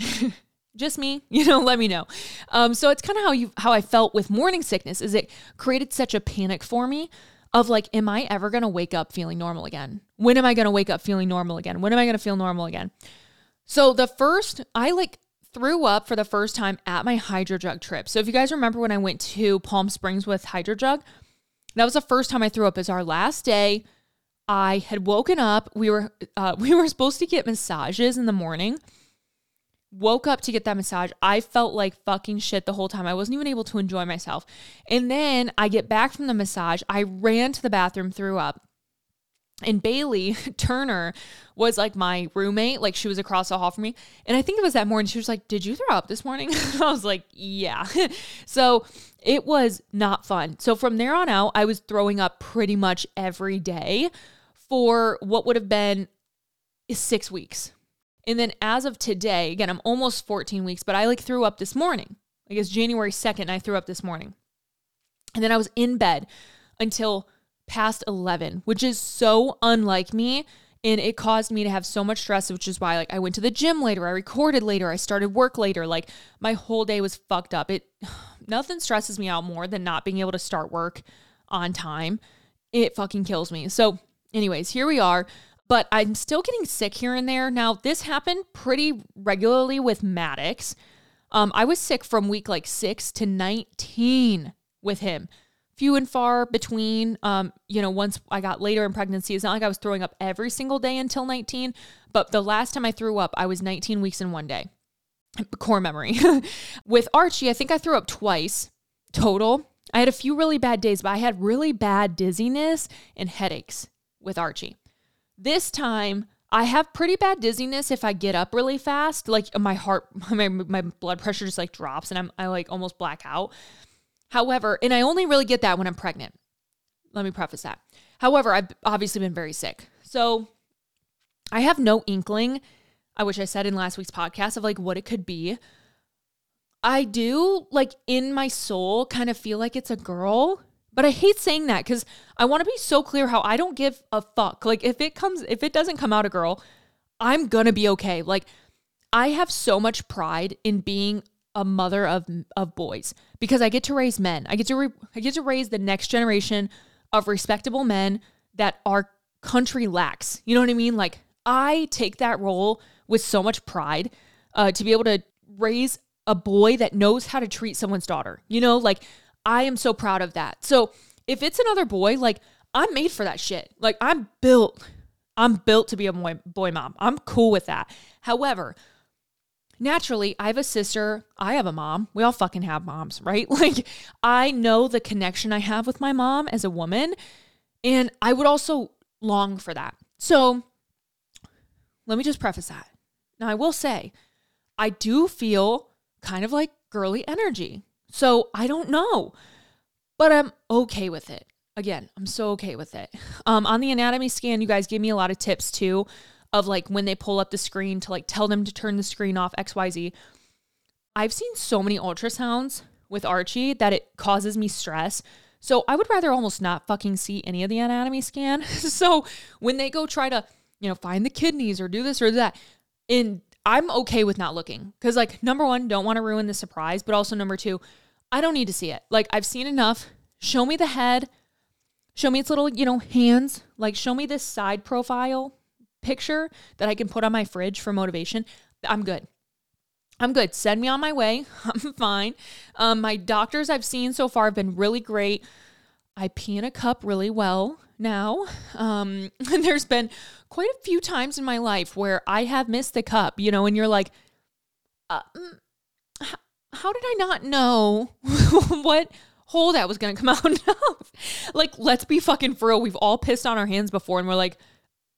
Just me, you know, let me know. Um, so it's kind of how you how I felt with morning sickness is it created such a panic for me of like, am I ever going to wake up feeling normal again? When am I going to wake up feeling normal again? When am I going to feel normal again? So the first, I like threw up for the first time at my HydroJug trip. So if you guys remember when I went to Palm Springs with HydroJug, that was the first time I threw up. Is our last day. I had woken up. We were uh, we were supposed to get massages in the morning woke up to get that massage. I felt like fucking shit the whole time. I wasn't even able to enjoy myself. And then I get back from the massage. I ran to the bathroom, threw up. And Bailey Turner was like my roommate. Like she was across the hall from me. And I think it was that morning. She was like, Did you throw up this morning? I was like, Yeah. so it was not fun. So from there on out, I was throwing up pretty much every day for what would have been six weeks. And then as of today, again, I'm almost 14 weeks, but I like threw up this morning. I guess January 2nd, I threw up this morning. And then I was in bed until past 11, which is so unlike me. And it caused me to have so much stress, which is why like I went to the gym later, I recorded later, I started work later. Like my whole day was fucked up. It nothing stresses me out more than not being able to start work on time. It fucking kills me. So, anyways, here we are but I'm still getting sick here and there. Now, this happened pretty regularly with Maddox. Um, I was sick from week like six to 19 with him. Few and far between. Um, you know, once I got later in pregnancy, it's not like I was throwing up every single day until 19, but the last time I threw up, I was 19 weeks in one day. Core memory. with Archie, I think I threw up twice total. I had a few really bad days, but I had really bad dizziness and headaches with Archie. This time, I have pretty bad dizziness if I get up really fast. Like my heart, my, my blood pressure just like drops and I'm I like almost black out. However, and I only really get that when I'm pregnant. Let me preface that. However, I've obviously been very sick. So I have no inkling, I wish I said in last week's podcast, of like what it could be. I do, like in my soul, kind of feel like it's a girl but I hate saying that because I want to be so clear how I don't give a fuck. Like if it comes, if it doesn't come out a girl, I'm to be okay. Like I have so much pride in being a mother of of boys because I get to raise men. I get to re- I get to raise the next generation of respectable men that our country lacks. You know what I mean? Like I take that role with so much pride uh, to be able to raise a boy that knows how to treat someone's daughter. You know, like I am so proud of that. So if it's another boy, like I'm made for that shit. Like I'm built. I'm built to be a boy, boy mom. I'm cool with that. However, naturally, I have a sister. I have a mom. We all fucking have moms, right? Like I know the connection I have with my mom as a woman, and I would also long for that. So let me just preface that. Now, I will say, I do feel kind of like girly energy. So I don't know, but I'm okay with it. Again, I'm so okay with it. Um, on the anatomy scan, you guys gave me a lot of tips too of like when they pull up the screen to like tell them to turn the screen off, XYZ. I've seen so many ultrasounds with Archie that it causes me stress. So I would rather almost not fucking see any of the anatomy scan. so when they go try to, you know, find the kidneys or do this or that, and I'm okay with not looking because, like, number one, don't want to ruin the surprise, but also number two, I don't need to see it. Like, I've seen enough. Show me the head, show me its little, you know, hands. Like, show me this side profile picture that I can put on my fridge for motivation. I'm good. I'm good. Send me on my way. I'm fine. Um, my doctors I've seen so far have been really great. I pee in a cup really well now. Um, and there's been quite a few times in my life where I have missed the cup, you know, and you're like, uh, mm, how did I not know what hole that was going to come out of? like, let's be fucking for real. We've all pissed on our hands before and we're like,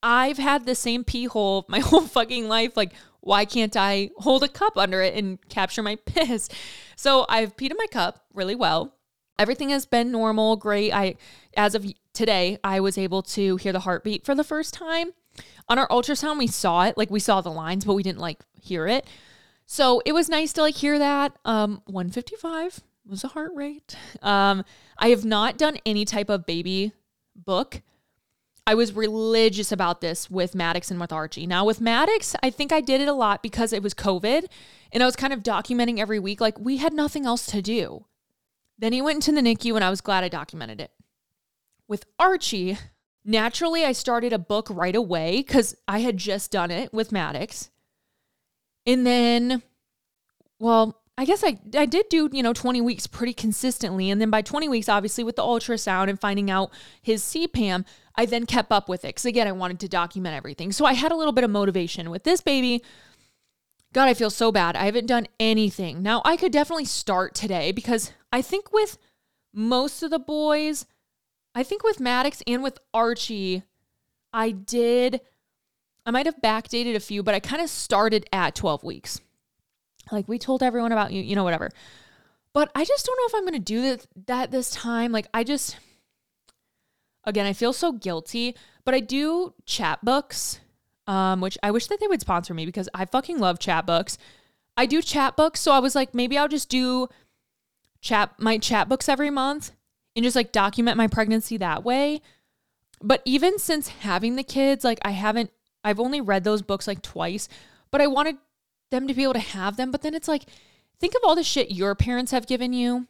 I've had the same pee hole my whole fucking life. Like, why can't I hold a cup under it and capture my piss? So I've peed in my cup really well. Everything has been normal, great. I, as of today, I was able to hear the heartbeat for the first time. On our ultrasound, we saw it, like we saw the lines, but we didn't like hear it. So it was nice to like hear that. Um, 155 was a heart rate. Um, I have not done any type of baby book. I was religious about this with Maddox and with Archie. Now with Maddox, I think I did it a lot because it was COVID and I was kind of documenting every week. Like we had nothing else to do. Then he went into the NICU and I was glad I documented it. With Archie, naturally I started a book right away because I had just done it with Maddox. And then, well, I guess I, I did do, you know, 20 weeks pretty consistently. And then by 20 weeks, obviously, with the ultrasound and finding out his CPAM, I then kept up with it. Because again, I wanted to document everything. So I had a little bit of motivation with this baby. God, I feel so bad. I haven't done anything. Now, I could definitely start today because I think with most of the boys, I think with Maddox and with Archie, I did I might have backdated a few, but I kind of started at 12 weeks. Like we told everyone about you, you know, whatever. But I just don't know if I'm going to do that, that this time. Like I just, again, I feel so guilty, but I do chat books, um, which I wish that they would sponsor me because I fucking love chat books. I do chat books. So I was like, maybe I'll just do chat, my chat books every month and just like document my pregnancy that way. But even since having the kids, like I haven't I've only read those books like twice, but I wanted them to be able to have them. But then it's like, think of all the shit your parents have given you,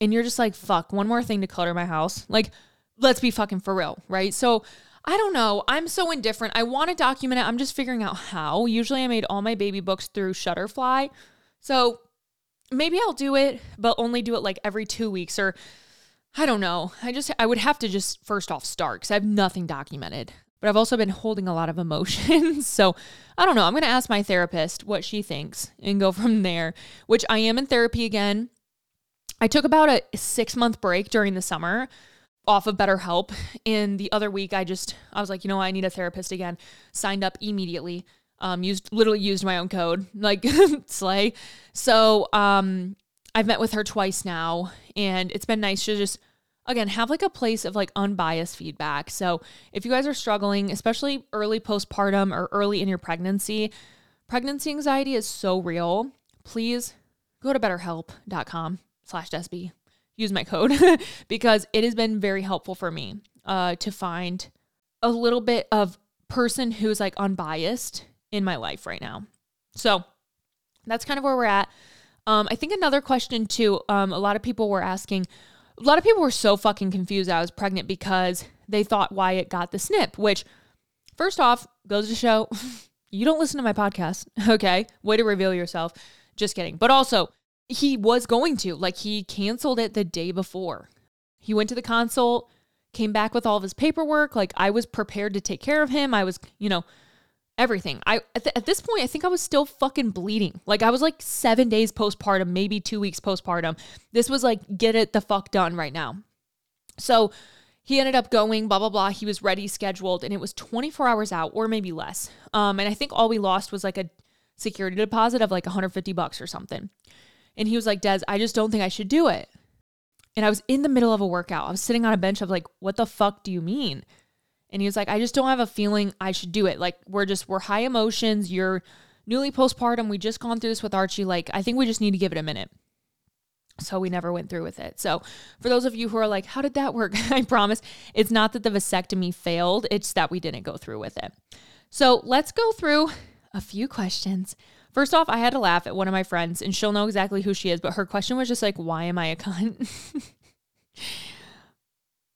and you're just like, fuck, one more thing to clutter my house. Like, let's be fucking for real, right? So I don't know. I'm so indifferent. I want to document it. I'm just figuring out how. Usually I made all my baby books through Shutterfly. So maybe I'll do it, but only do it like every two weeks or I don't know. I just, I would have to just first off start because I have nothing documented but I've also been holding a lot of emotions. so I don't know. I'm going to ask my therapist what she thinks and go from there, which I am in therapy again. I took about a six month break during the summer off of BetterHelp. And the other week, I just, I was like, you know, I need a therapist again. Signed up immediately. Um, used literally used my own code, like slay. So um, I've met with her twice now, and it's been nice to just again have like a place of like unbiased feedback so if you guys are struggling especially early postpartum or early in your pregnancy pregnancy anxiety is so real please go to betterhelp.com slash desby use my code because it has been very helpful for me uh, to find a little bit of person who's like unbiased in my life right now. So that's kind of where we're at. Um, I think another question too, um, a lot of people were asking, a lot of people were so fucking confused I was pregnant because they thought Wyatt got the snip, which first off goes to show you don't listen to my podcast. Okay. Way to reveal yourself. Just kidding. But also, he was going to, like, he canceled it the day before. He went to the consult, came back with all of his paperwork. Like, I was prepared to take care of him. I was, you know, everything. I at, th- at, this point, I think I was still fucking bleeding. Like I was like seven days postpartum, maybe two weeks postpartum. This was like get it the fuck done right now. So he ended up going, blah blah blah. He was ready, scheduled, and it was 24 hours out, or maybe less. Um, and I think all we lost was like a security deposit of like 150 bucks or something. And he was like, Des, I just don't think I should do it. And I was in the middle of a workout. I was sitting on a bench of like, what the fuck do you mean? And he was like, I just don't have a feeling I should do it. Like, we're just, we're high emotions. You're newly postpartum. We just gone through this with Archie. Like, I think we just need to give it a minute. So we never went through with it. So for those of you who are like, how did that work? I promise it's not that the vasectomy failed, it's that we didn't go through with it. So let's go through a few questions. First off, I had to laugh at one of my friends, and she'll know exactly who she is, but her question was just like, why am I a cunt?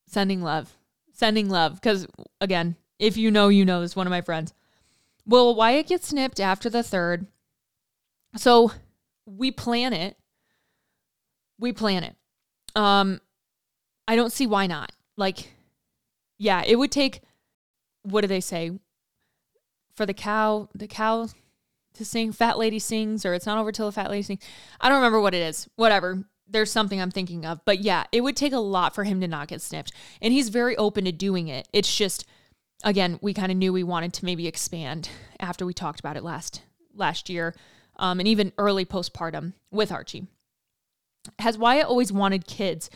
Sending love sending love because again, if you know, you know, this one of my friends. Well, Wyatt gets snipped after the third. So we plan it. We plan it. Um, I don't see why not. Like, yeah, it would take what do they say? For the cow, the cow to sing, fat lady sings, or it's not over till the fat lady sings. I don't remember what it is. Whatever there's something I'm thinking of. But yeah, it would take a lot for him to not get snipped. And he's very open to doing it. It's just again, we kind of knew we wanted to maybe expand after we talked about it last last year. Um, and even early postpartum with Archie. Has Wyatt always wanted kids?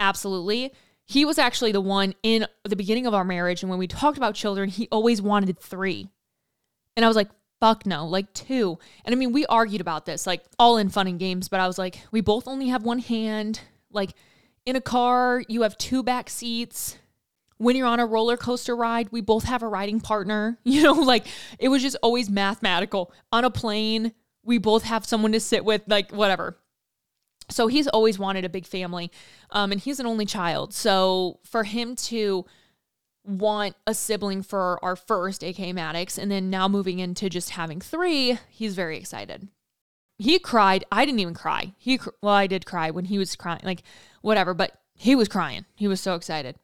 Absolutely. He was actually the one in the beginning of our marriage. And when we talked about children, he always wanted three. And I was like, fuck no, like two. And I mean, we argued about this, like all in fun and games, but I was like, we both only have one hand. Like in a car, you have two back seats. When you're on a roller coaster ride, we both have a riding partner. You know, like it was just always mathematical. On a plane, we both have someone to sit with, like whatever. So he's always wanted a big family. Um, and he's an only child. So for him to, want a sibling for our first, aka Maddox, and then now moving into just having three, he's very excited. He cried. I didn't even cry. He well, I did cry when he was crying, like whatever, but he was crying. He was so excited.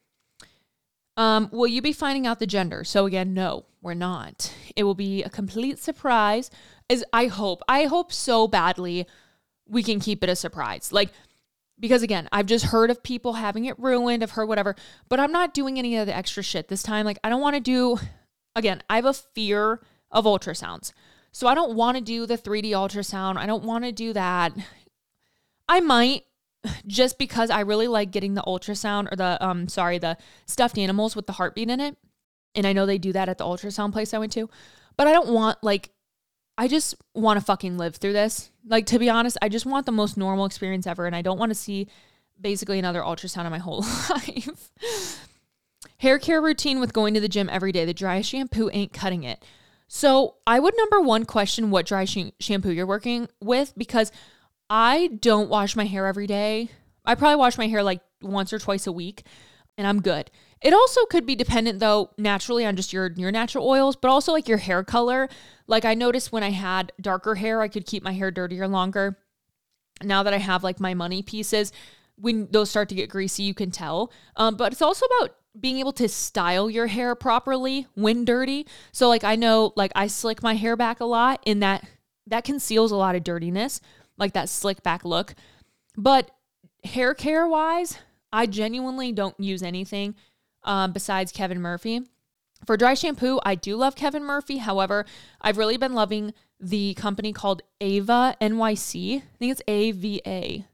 Um, will you be finding out the gender? So again, no, we're not. It will be a complete surprise. As I hope, I hope so badly we can keep it a surprise. Like because again, I've just heard of people having it ruined, I've heard whatever, but I'm not doing any of the extra shit this time. Like, I don't want to do, again, I have a fear of ultrasounds. So I don't want to do the 3D ultrasound. I don't want to do that. I might just because I really like getting the ultrasound or the um sorry, the stuffed animals with the heartbeat in it. And I know they do that at the ultrasound place I went to. But I don't want like I just want to fucking live through this. Like, to be honest, I just want the most normal experience ever. And I don't want to see basically another ultrasound in my whole life. Hair care routine with going to the gym every day. The dry shampoo ain't cutting it. So, I would number one question what dry sh- shampoo you're working with because I don't wash my hair every day. I probably wash my hair like once or twice a week and I'm good. It also could be dependent though naturally on just your your natural oils, but also like your hair color. Like I noticed when I had darker hair, I could keep my hair dirtier longer. Now that I have like my money pieces, when those start to get greasy, you can tell. Um, but it's also about being able to style your hair properly when dirty. So like I know like I slick my hair back a lot and that that conceals a lot of dirtiness, like that slick back look. But hair care wise, I genuinely don't use anything um, besides Kevin Murphy. For dry shampoo, I do love Kevin Murphy. However, I've really been loving the company called Ava NYC. I think it's AVA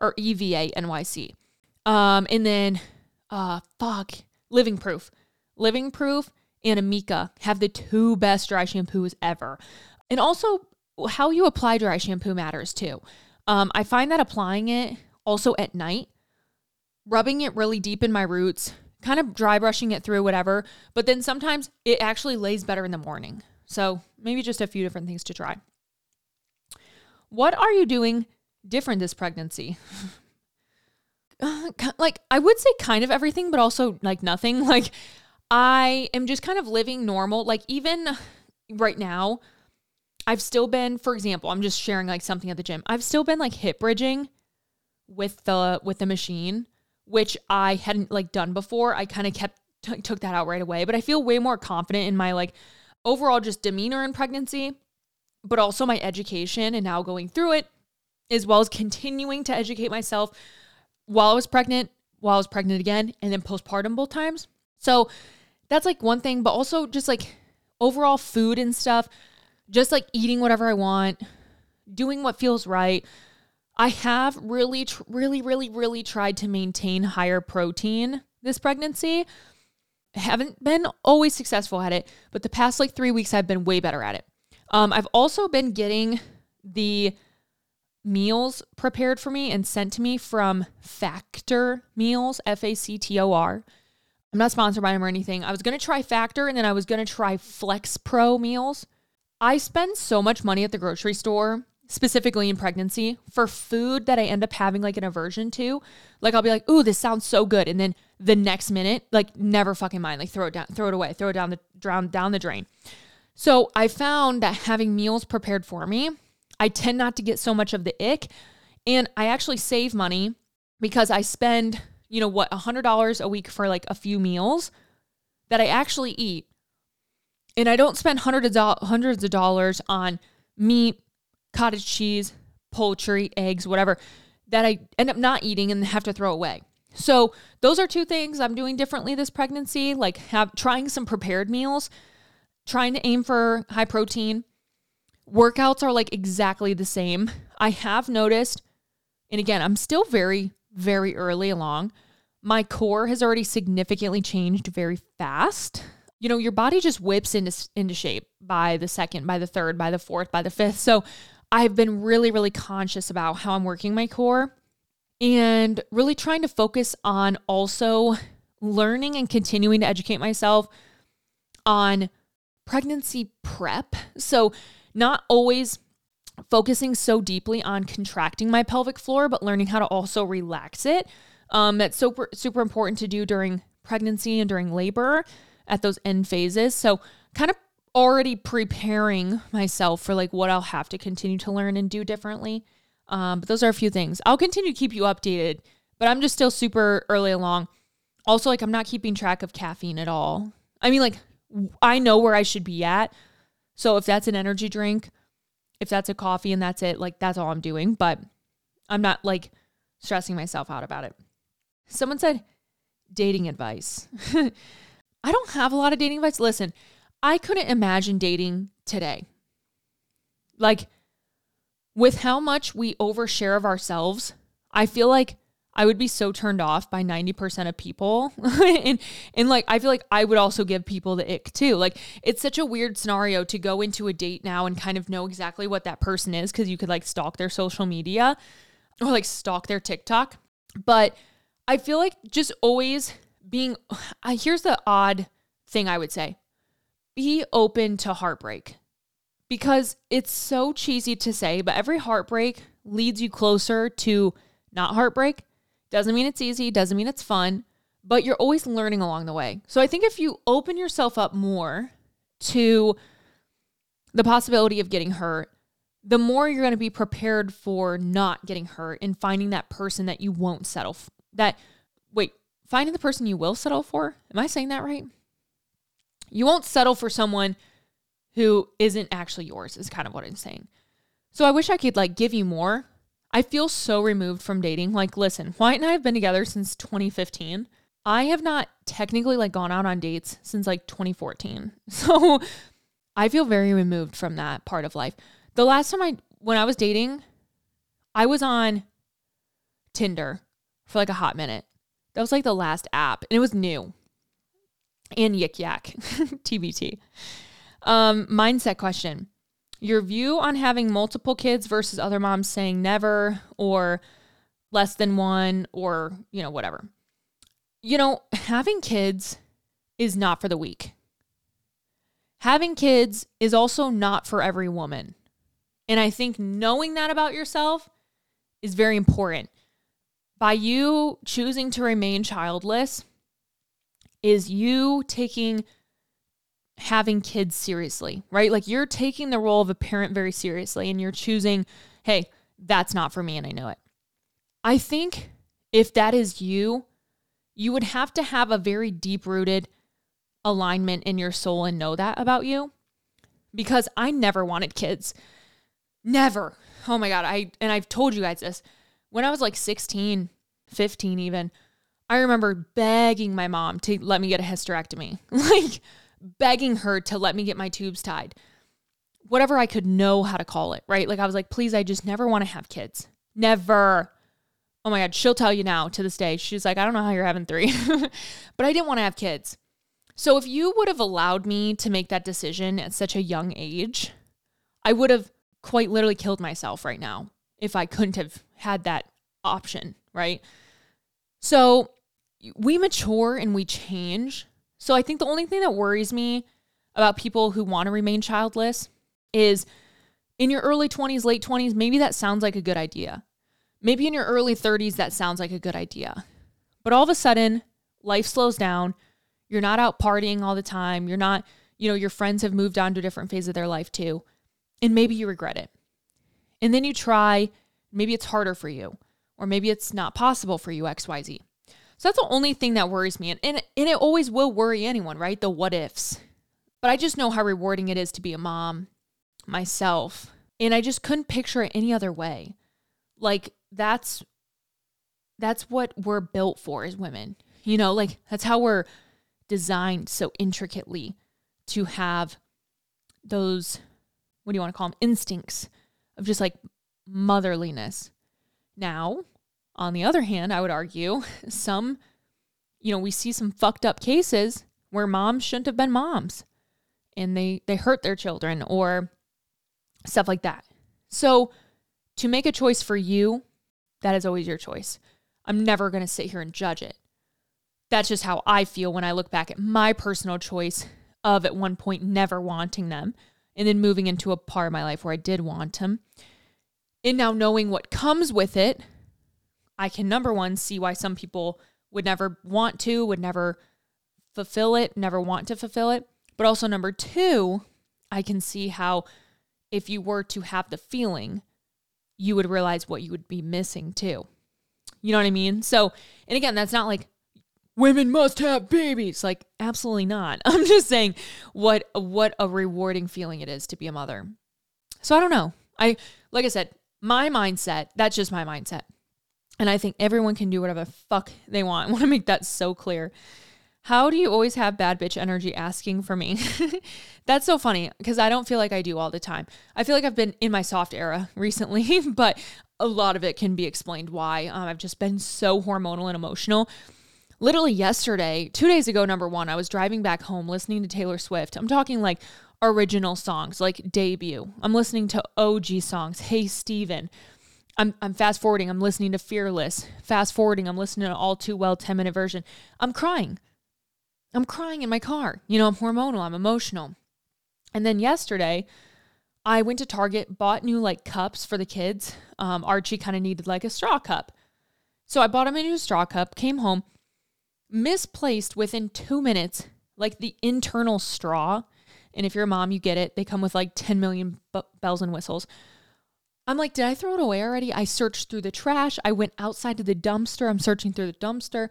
or EVA NYC. Um, and then, uh, fuck, Living Proof. Living Proof and Amika have the two best dry shampoos ever. And also, how you apply dry shampoo matters too. Um, I find that applying it also at night, rubbing it really deep in my roots, kind of dry brushing it through, whatever. But then sometimes it actually lays better in the morning. So maybe just a few different things to try. What are you doing different this pregnancy? Like I would say kind of everything, but also like nothing. Like I am just kind of living normal. Like even right now, I've still been, for example, I'm just sharing like something at the gym. I've still been like hip bridging with the with the machine, which I hadn't like done before. I kind of kept t- took that out right away, but I feel way more confident in my like overall just demeanor in pregnancy, but also my education and now going through it as well as continuing to educate myself while I was pregnant, while I was pregnant again, and then postpartum both times. So that's like one thing, but also just like overall food and stuff, just like eating whatever I want, doing what feels right. I have really, tr- really, really, really tried to maintain higher protein this pregnancy. Haven't been always successful at it, but the past like three weeks, I've been way better at it. Um, I've also been getting the meals prepared for me and sent to me from Factor Meals, F A C T O R. I'm not sponsored by them or anything. I was going to try Factor and then I was going to try Flex Pro meals. I spend so much money at the grocery store specifically in pregnancy for food that I end up having like an aversion to. Like I'll be like, "Ooh, this sounds so good." And then the next minute, like never fucking mind, like throw it down, throw it away, throw it down the drown down the drain. So, I found that having meals prepared for me, I tend not to get so much of the ick and I actually save money because I spend, you know, what, a $100 a week for like a few meals that I actually eat. And I don't spend hundreds of, hundreds of dollars on meat, cottage cheese, poultry, eggs, whatever that I end up not eating and have to throw away. So those are two things I'm doing differently this pregnancy, like have trying some prepared meals, trying to aim for high protein. Workouts are like exactly the same. I have noticed, and again, I'm still very, very early along. My core has already significantly changed very fast. You know, your body just whips into into shape by the second, by the third, by the fourth, by the fifth. So I've been really, really conscious about how I'm working my core and really trying to focus on also learning and continuing to educate myself on pregnancy prep. So, not always focusing so deeply on contracting my pelvic floor, but learning how to also relax it. Um, that's super, super important to do during pregnancy and during labor at those end phases. So, kind of already preparing myself for like what I'll have to continue to learn and do differently. Um, but those are a few things. I'll continue to keep you updated, but I'm just still super early along. Also, like I'm not keeping track of caffeine at all. I mean, like I know where I should be at. So if that's an energy drink, if that's a coffee and that's it, like that's all I'm doing. But I'm not like stressing myself out about it. Someone said dating advice. I don't have a lot of dating advice. Listen, I couldn't imagine dating today. Like, with how much we overshare of ourselves, I feel like I would be so turned off by 90% of people. and, and like, I feel like I would also give people the ick too. Like, it's such a weird scenario to go into a date now and kind of know exactly what that person is because you could like stalk their social media or like stalk their TikTok. But I feel like just always being, uh, here's the odd thing I would say be open to heartbreak because it's so cheesy to say, but every heartbreak leads you closer to not heartbreak. Doesn't mean it's easy, doesn't mean it's fun, but you're always learning along the way. So I think if you open yourself up more to the possibility of getting hurt, the more you're going to be prepared for not getting hurt and finding that person that you won't settle f- that wait, finding the person you will settle for. Am I saying that right? You won't settle for someone who isn't actually yours, is kind of what I'm saying. So I wish I could like give you more. I feel so removed from dating. Like, listen, Wyatt and I have been together since 2015. I have not technically like gone out on dates since like 2014. So I feel very removed from that part of life. The last time I, when I was dating, I was on Tinder for like a hot minute. That was like the last app and it was new and Yik Yak, TBT. Um, mindset question. Your view on having multiple kids versus other moms saying never or less than one or, you know, whatever. You know, having kids is not for the weak. having kids is also not for every woman. And I think knowing that about yourself is very important. By you choosing to remain childless, is you taking having kids seriously, right? Like you're taking the role of a parent very seriously and you're choosing, hey, that's not for me and I know it. I think if that is you, you would have to have a very deep rooted alignment in your soul and know that about you because I never wanted kids. Never. Oh my God. I, and I've told you guys this when I was like 16, 15, even, I remember begging my mom to let me get a hysterectomy, like begging her to let me get my tubes tied, whatever I could know how to call it, right? Like I was like, please, I just never want to have kids. Never. Oh my God, she'll tell you now to this day. She's like, I don't know how you're having three, but I didn't want to have kids. So if you would have allowed me to make that decision at such a young age, I would have quite literally killed myself right now if I couldn't have had that option, right? So we mature and we change. So I think the only thing that worries me about people who want to remain childless is in your early 20s, late 20s, maybe that sounds like a good idea. Maybe in your early 30s, that sounds like a good idea. But all of a sudden, life slows down you're not out partying all the time. You're not, you know, your friends have moved on to a different phase of their life too. And maybe you regret it. And then you try, maybe it's harder for you, or maybe it's not possible for you, XYZ. So that's the only thing that worries me. And, and, and it always will worry anyone, right? The what ifs. But I just know how rewarding it is to be a mom myself. And I just couldn't picture it any other way. Like that's that's what we're built for as women. You know, like that's how we're designed so intricately to have those what do you want to call them instincts of just like motherliness now on the other hand i would argue some you know we see some fucked up cases where moms shouldn't have been moms and they they hurt their children or stuff like that. So to make a choice for you that is always your choice. I'm never going to sit here and judge it. That's just how I feel when I look back at my personal choice of at one point never wanting them and then moving into a part of my life where I did want them. And now knowing what comes with it, I can number one see why some people would never want to, would never fulfill it, never want to fulfill it. But also, number two, I can see how if you were to have the feeling, you would realize what you would be missing too. You know what I mean? So, and again, that's not like women must have babies. Like absolutely not. I'm just saying what what a rewarding feeling it is to be a mother. So I don't know. I like I said, my mindset, that's just my mindset. And I think everyone can do whatever the fuck they want. I want to make that so clear. How do you always have bad bitch energy asking for me? That's so funny because I don't feel like I do all the time. I feel like I've been in my soft era recently, but a lot of it can be explained why. Um, I've just been so hormonal and emotional literally yesterday, two days ago, number one, I was driving back home listening to Taylor Swift. I'm talking like original songs, like debut. I'm listening to OG songs. Hey, Stephen. I'm, I'm fast forwarding. I'm listening to Fearless. Fast forwarding. I'm listening to All Too Well 10 minute version. I'm crying. I'm crying in my car. You know, I'm hormonal. I'm emotional. And then yesterday, I went to Target, bought new like cups for the kids. Um, Archie kind of needed like a straw cup. So I bought him a new straw cup, came home, misplaced within two minutes, like the internal straw. And if you're a mom, you get it. They come with like 10 million b- bells and whistles. I'm like, did I throw it away already? I searched through the trash. I went outside to the dumpster. I'm searching through the dumpster.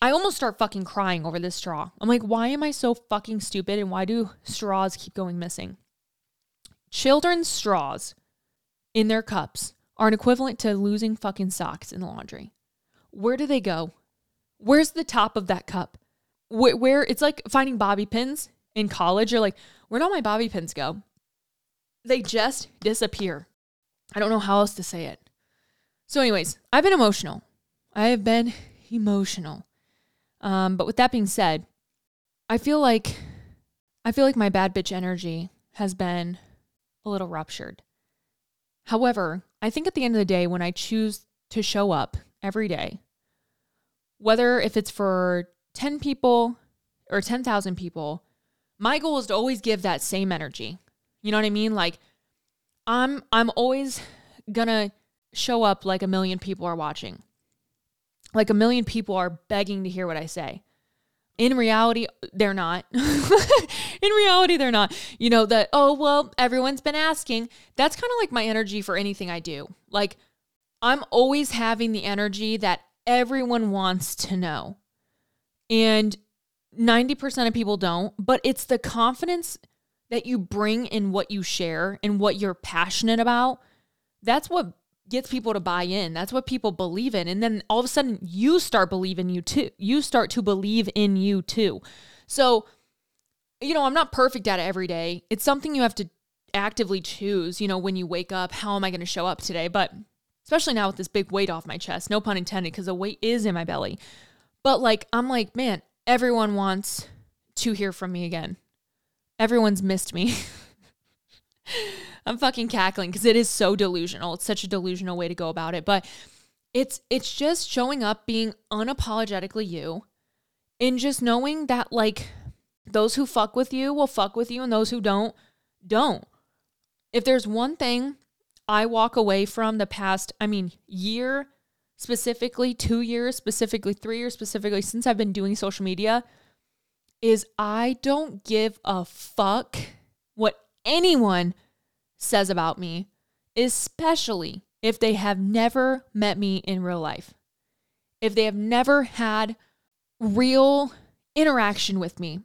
I almost start fucking crying over this straw. I'm like, why am I so fucking stupid and why do straws keep going missing? Children's straws in their cups are an equivalent to losing fucking socks in the laundry. Where do they go? Where's the top of that cup? Where, where it's like finding bobby pins in college. You're like, where'd all my bobby pins go? They just disappear. I don't know how else to say it. So, anyways, I've been emotional. I have been emotional. Um, but with that being said, I feel like I feel like my bad bitch energy has been a little ruptured. However, I think at the end of the day, when I choose to show up every day whether if it's for 10 people or 10,000 people, my goal is to always give that same energy. You know what I mean? Like I'm I'm always gonna show up like a million people are watching. Like a million people are begging to hear what I say. In reality, they're not. in reality, they're not. You know, that, oh, well, everyone's been asking. That's kind of like my energy for anything I do. Like, I'm always having the energy that everyone wants to know. And 90% of people don't, but it's the confidence that you bring in what you share and what you're passionate about. That's what gets people to buy in. That's what people believe in. And then all of a sudden you start believing you too. You start to believe in you too. So, you know, I'm not perfect at it every day. It's something you have to actively choose, you know, when you wake up, how am I going to show up today? But especially now with this big weight off my chest, no pun intended, because the weight is in my belly. But like, I'm like, man, everyone wants to hear from me again. Everyone's missed me. I'm fucking cackling because it is so delusional. It's such a delusional way to go about it. But it's it's just showing up being unapologetically you and just knowing that like those who fuck with you will fuck with you and those who don't don't. If there's one thing I walk away from the past, I mean, year specifically, 2 years, specifically 3 years specifically since I've been doing social media is I don't give a fuck what anyone says about me, especially if they have never met me in real life. If they have never had real interaction with me,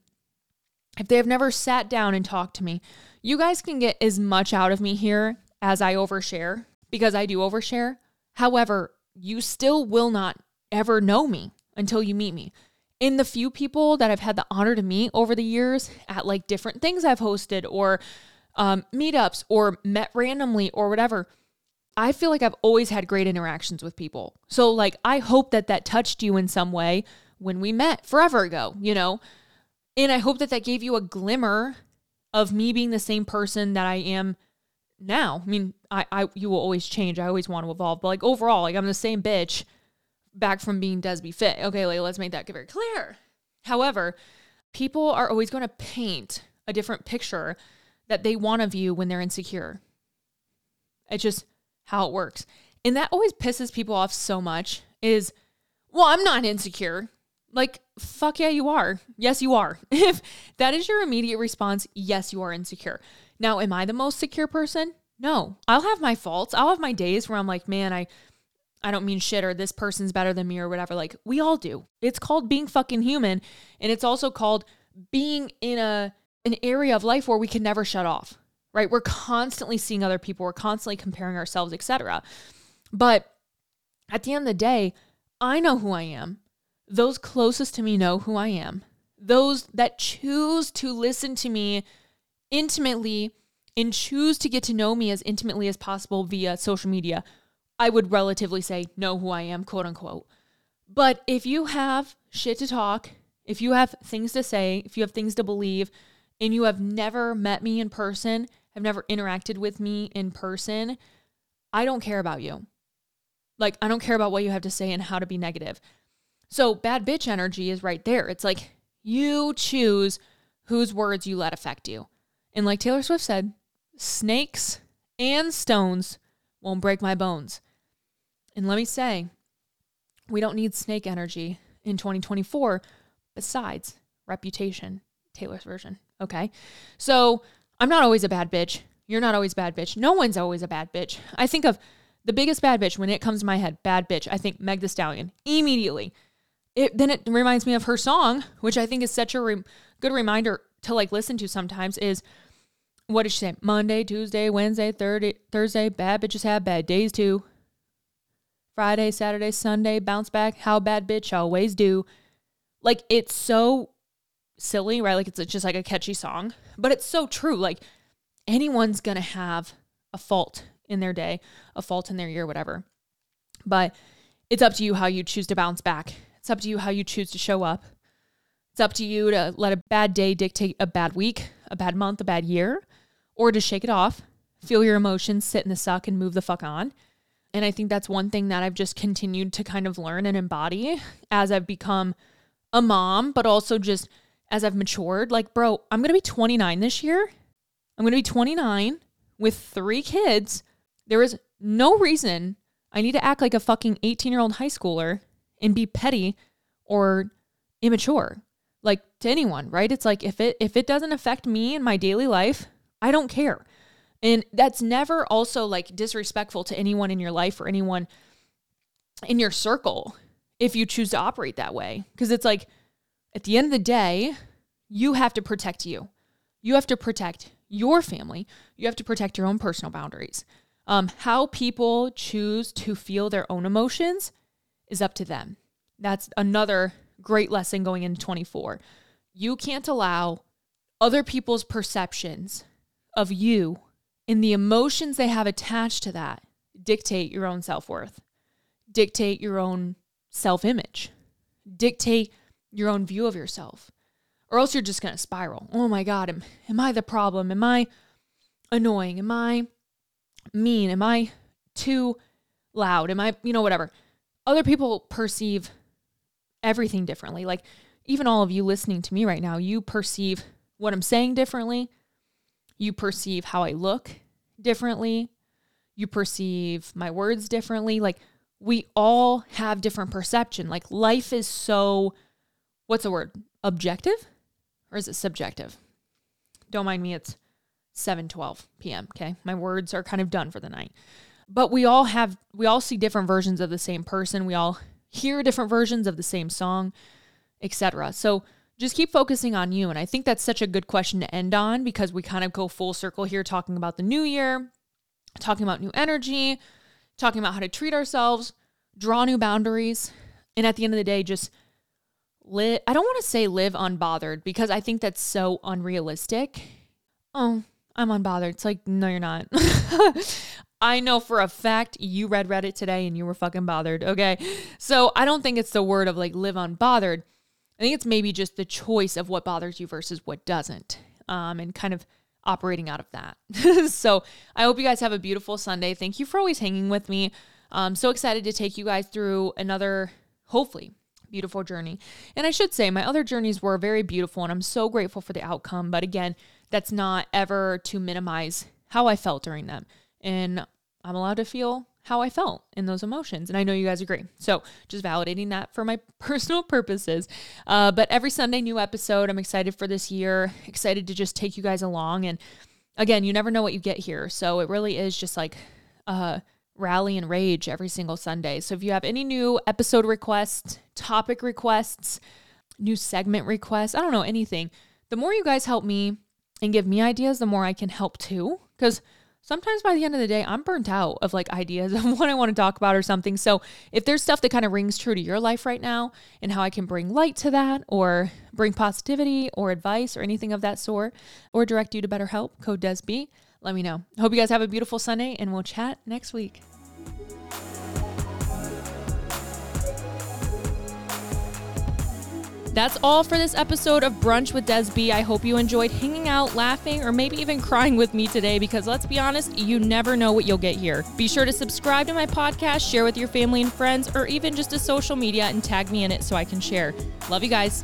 if they have never sat down and talked to me, you guys can get as much out of me here as I overshare because I do overshare. However, you still will not ever know me until you meet me. In the few people that I've had the honor to meet over the years at like different things I've hosted or um, meetups or met randomly or whatever. I feel like I've always had great interactions with people. So, like, I hope that that touched you in some way when we met forever ago, you know? And I hope that that gave you a glimmer of me being the same person that I am now. I mean, I, I you will always change. I always want to evolve. But like overall, like I'm the same bitch back from being Desby Fit. Okay, like let's make that very clear. However, people are always going to paint a different picture that they want of you when they're insecure. It's just how it works. And that always pisses people off so much is, well, I'm not insecure. Like, fuck yeah, you are. Yes, you are. if that is your immediate response, yes, you are insecure. Now, am I the most secure person? No. I'll have my faults. I'll have my days where I'm like, man, I I don't mean shit or this person's better than me or whatever. Like, we all do. It's called being fucking human. And it's also called being in a an area of life where we can never shut off, right? We're constantly seeing other people, we're constantly comparing ourselves, etc. But at the end of the day, I know who I am. Those closest to me know who I am. Those that choose to listen to me intimately and choose to get to know me as intimately as possible via social media, I would relatively say know who I am, quote unquote. But if you have shit to talk, if you have things to say, if you have things to believe, and you have never met me in person, have never interacted with me in person, I don't care about you. Like, I don't care about what you have to say and how to be negative. So, bad bitch energy is right there. It's like you choose whose words you let affect you. And like Taylor Swift said, snakes and stones won't break my bones. And let me say, we don't need snake energy in 2024 besides reputation, Taylor's version. Okay. So I'm not always a bad bitch. You're not always a bad bitch. No one's always a bad bitch. I think of the biggest bad bitch when it comes to my head, bad bitch. I think Meg the Stallion immediately. It, then it reminds me of her song, which I think is such a re- good reminder to like listen to sometimes is what did she say? Monday, Tuesday, Wednesday, Thursday, Thursday, bad bitches have bad days too. Friday, Saturday, Sunday, bounce back, how bad bitch always do. Like it's so silly, right? Like it's just like a catchy song, but it's so true. Like anyone's going to have a fault in their day, a fault in their year, whatever. But it's up to you how you choose to bounce back. It's up to you how you choose to show up. It's up to you to let a bad day dictate a bad week, a bad month, a bad year, or to shake it off, feel your emotions, sit in the suck, and move the fuck on. And I think that's one thing that I've just continued to kind of learn and embody as I've become a mom, but also just as I've matured, like, bro, I'm going to be 29 this year. I'm going to be 29 with three kids. There is no reason I need to act like a fucking 18 year old high schooler and be petty or immature like to anyone right? It's like if it if it doesn't affect me in my daily life i don't care. And that's never also like disrespectful to anyone in your life or anyone in your circle if you choose to operate that way. Because it's like at the end of the day you have to protect you. You have to protect your family. You have to protect your own personal boundaries. Um, how people choose to feel their own emotions is up to them that's another great lesson going into 24. You can't allow other people's perceptions of you and the emotions they have attached to that dictate your own self worth, dictate your own self image, dictate your own view of yourself. Or else you're just going to spiral. Oh my God, am, am I the problem? Am I annoying? Am I mean? Am I too loud? Am I, you know, whatever. Other people perceive everything differently. Like, even all of you listening to me right now, you perceive what I'm saying differently. You perceive how I look differently. You perceive my words differently. Like, we all have different perception. Like, life is so, what's the word? Objective? Or is it subjective? Don't mind me, it's 7 12 p.m. Okay. My words are kind of done for the night. But we all have, we all see different versions of the same person. We all hear different versions of the same song, etc. So just keep focusing on you. And I think that's such a good question to end on because we kind of go full circle here talking about the new year, talking about new energy, talking about how to treat ourselves, draw new boundaries. And at the end of the day, just live. I don't want to say live unbothered because I think that's so unrealistic. Oh, I'm unbothered. It's like, no, you're not. I know for a fact you read Reddit today and you were fucking bothered. Okay. So I don't think it's the word of like live unbothered. I think it's maybe just the choice of what bothers you versus what doesn't. Um, and kind of operating out of that. so I hope you guys have a beautiful Sunday. Thank you for always hanging with me. I'm so excited to take you guys through another, hopefully, beautiful journey. And I should say, my other journeys were very beautiful and I'm so grateful for the outcome. But again, that's not ever to minimize how I felt during them and I'm allowed to feel how I felt in those emotions. And I know you guys agree. So just validating that for my personal purposes. Uh, but every Sunday, new episode. I'm excited for this year, excited to just take you guys along. And again, you never know what you get here. So it really is just like uh, rally and rage every single Sunday. So if you have any new episode requests, topic requests, new segment requests, I don't know, anything, the more you guys help me and give me ideas, the more I can help too. Because sometimes by the end of the day, I'm burnt out of like ideas of what I want to talk about or something. So if there's stuff that kind of rings true to your life right now and how I can bring light to that or bring positivity or advice or anything of that sort or direct you to BetterHelp, code DESB, let me know. Hope you guys have a beautiful Sunday and we'll chat next week. That's all for this episode of Brunch with Desb I hope you enjoyed hanging out, laughing, or maybe even crying with me today because let's be honest, you never know what you'll get here. Be sure to subscribe to my podcast, share with your family and friends, or even just to social media and tag me in it so I can share. Love you guys.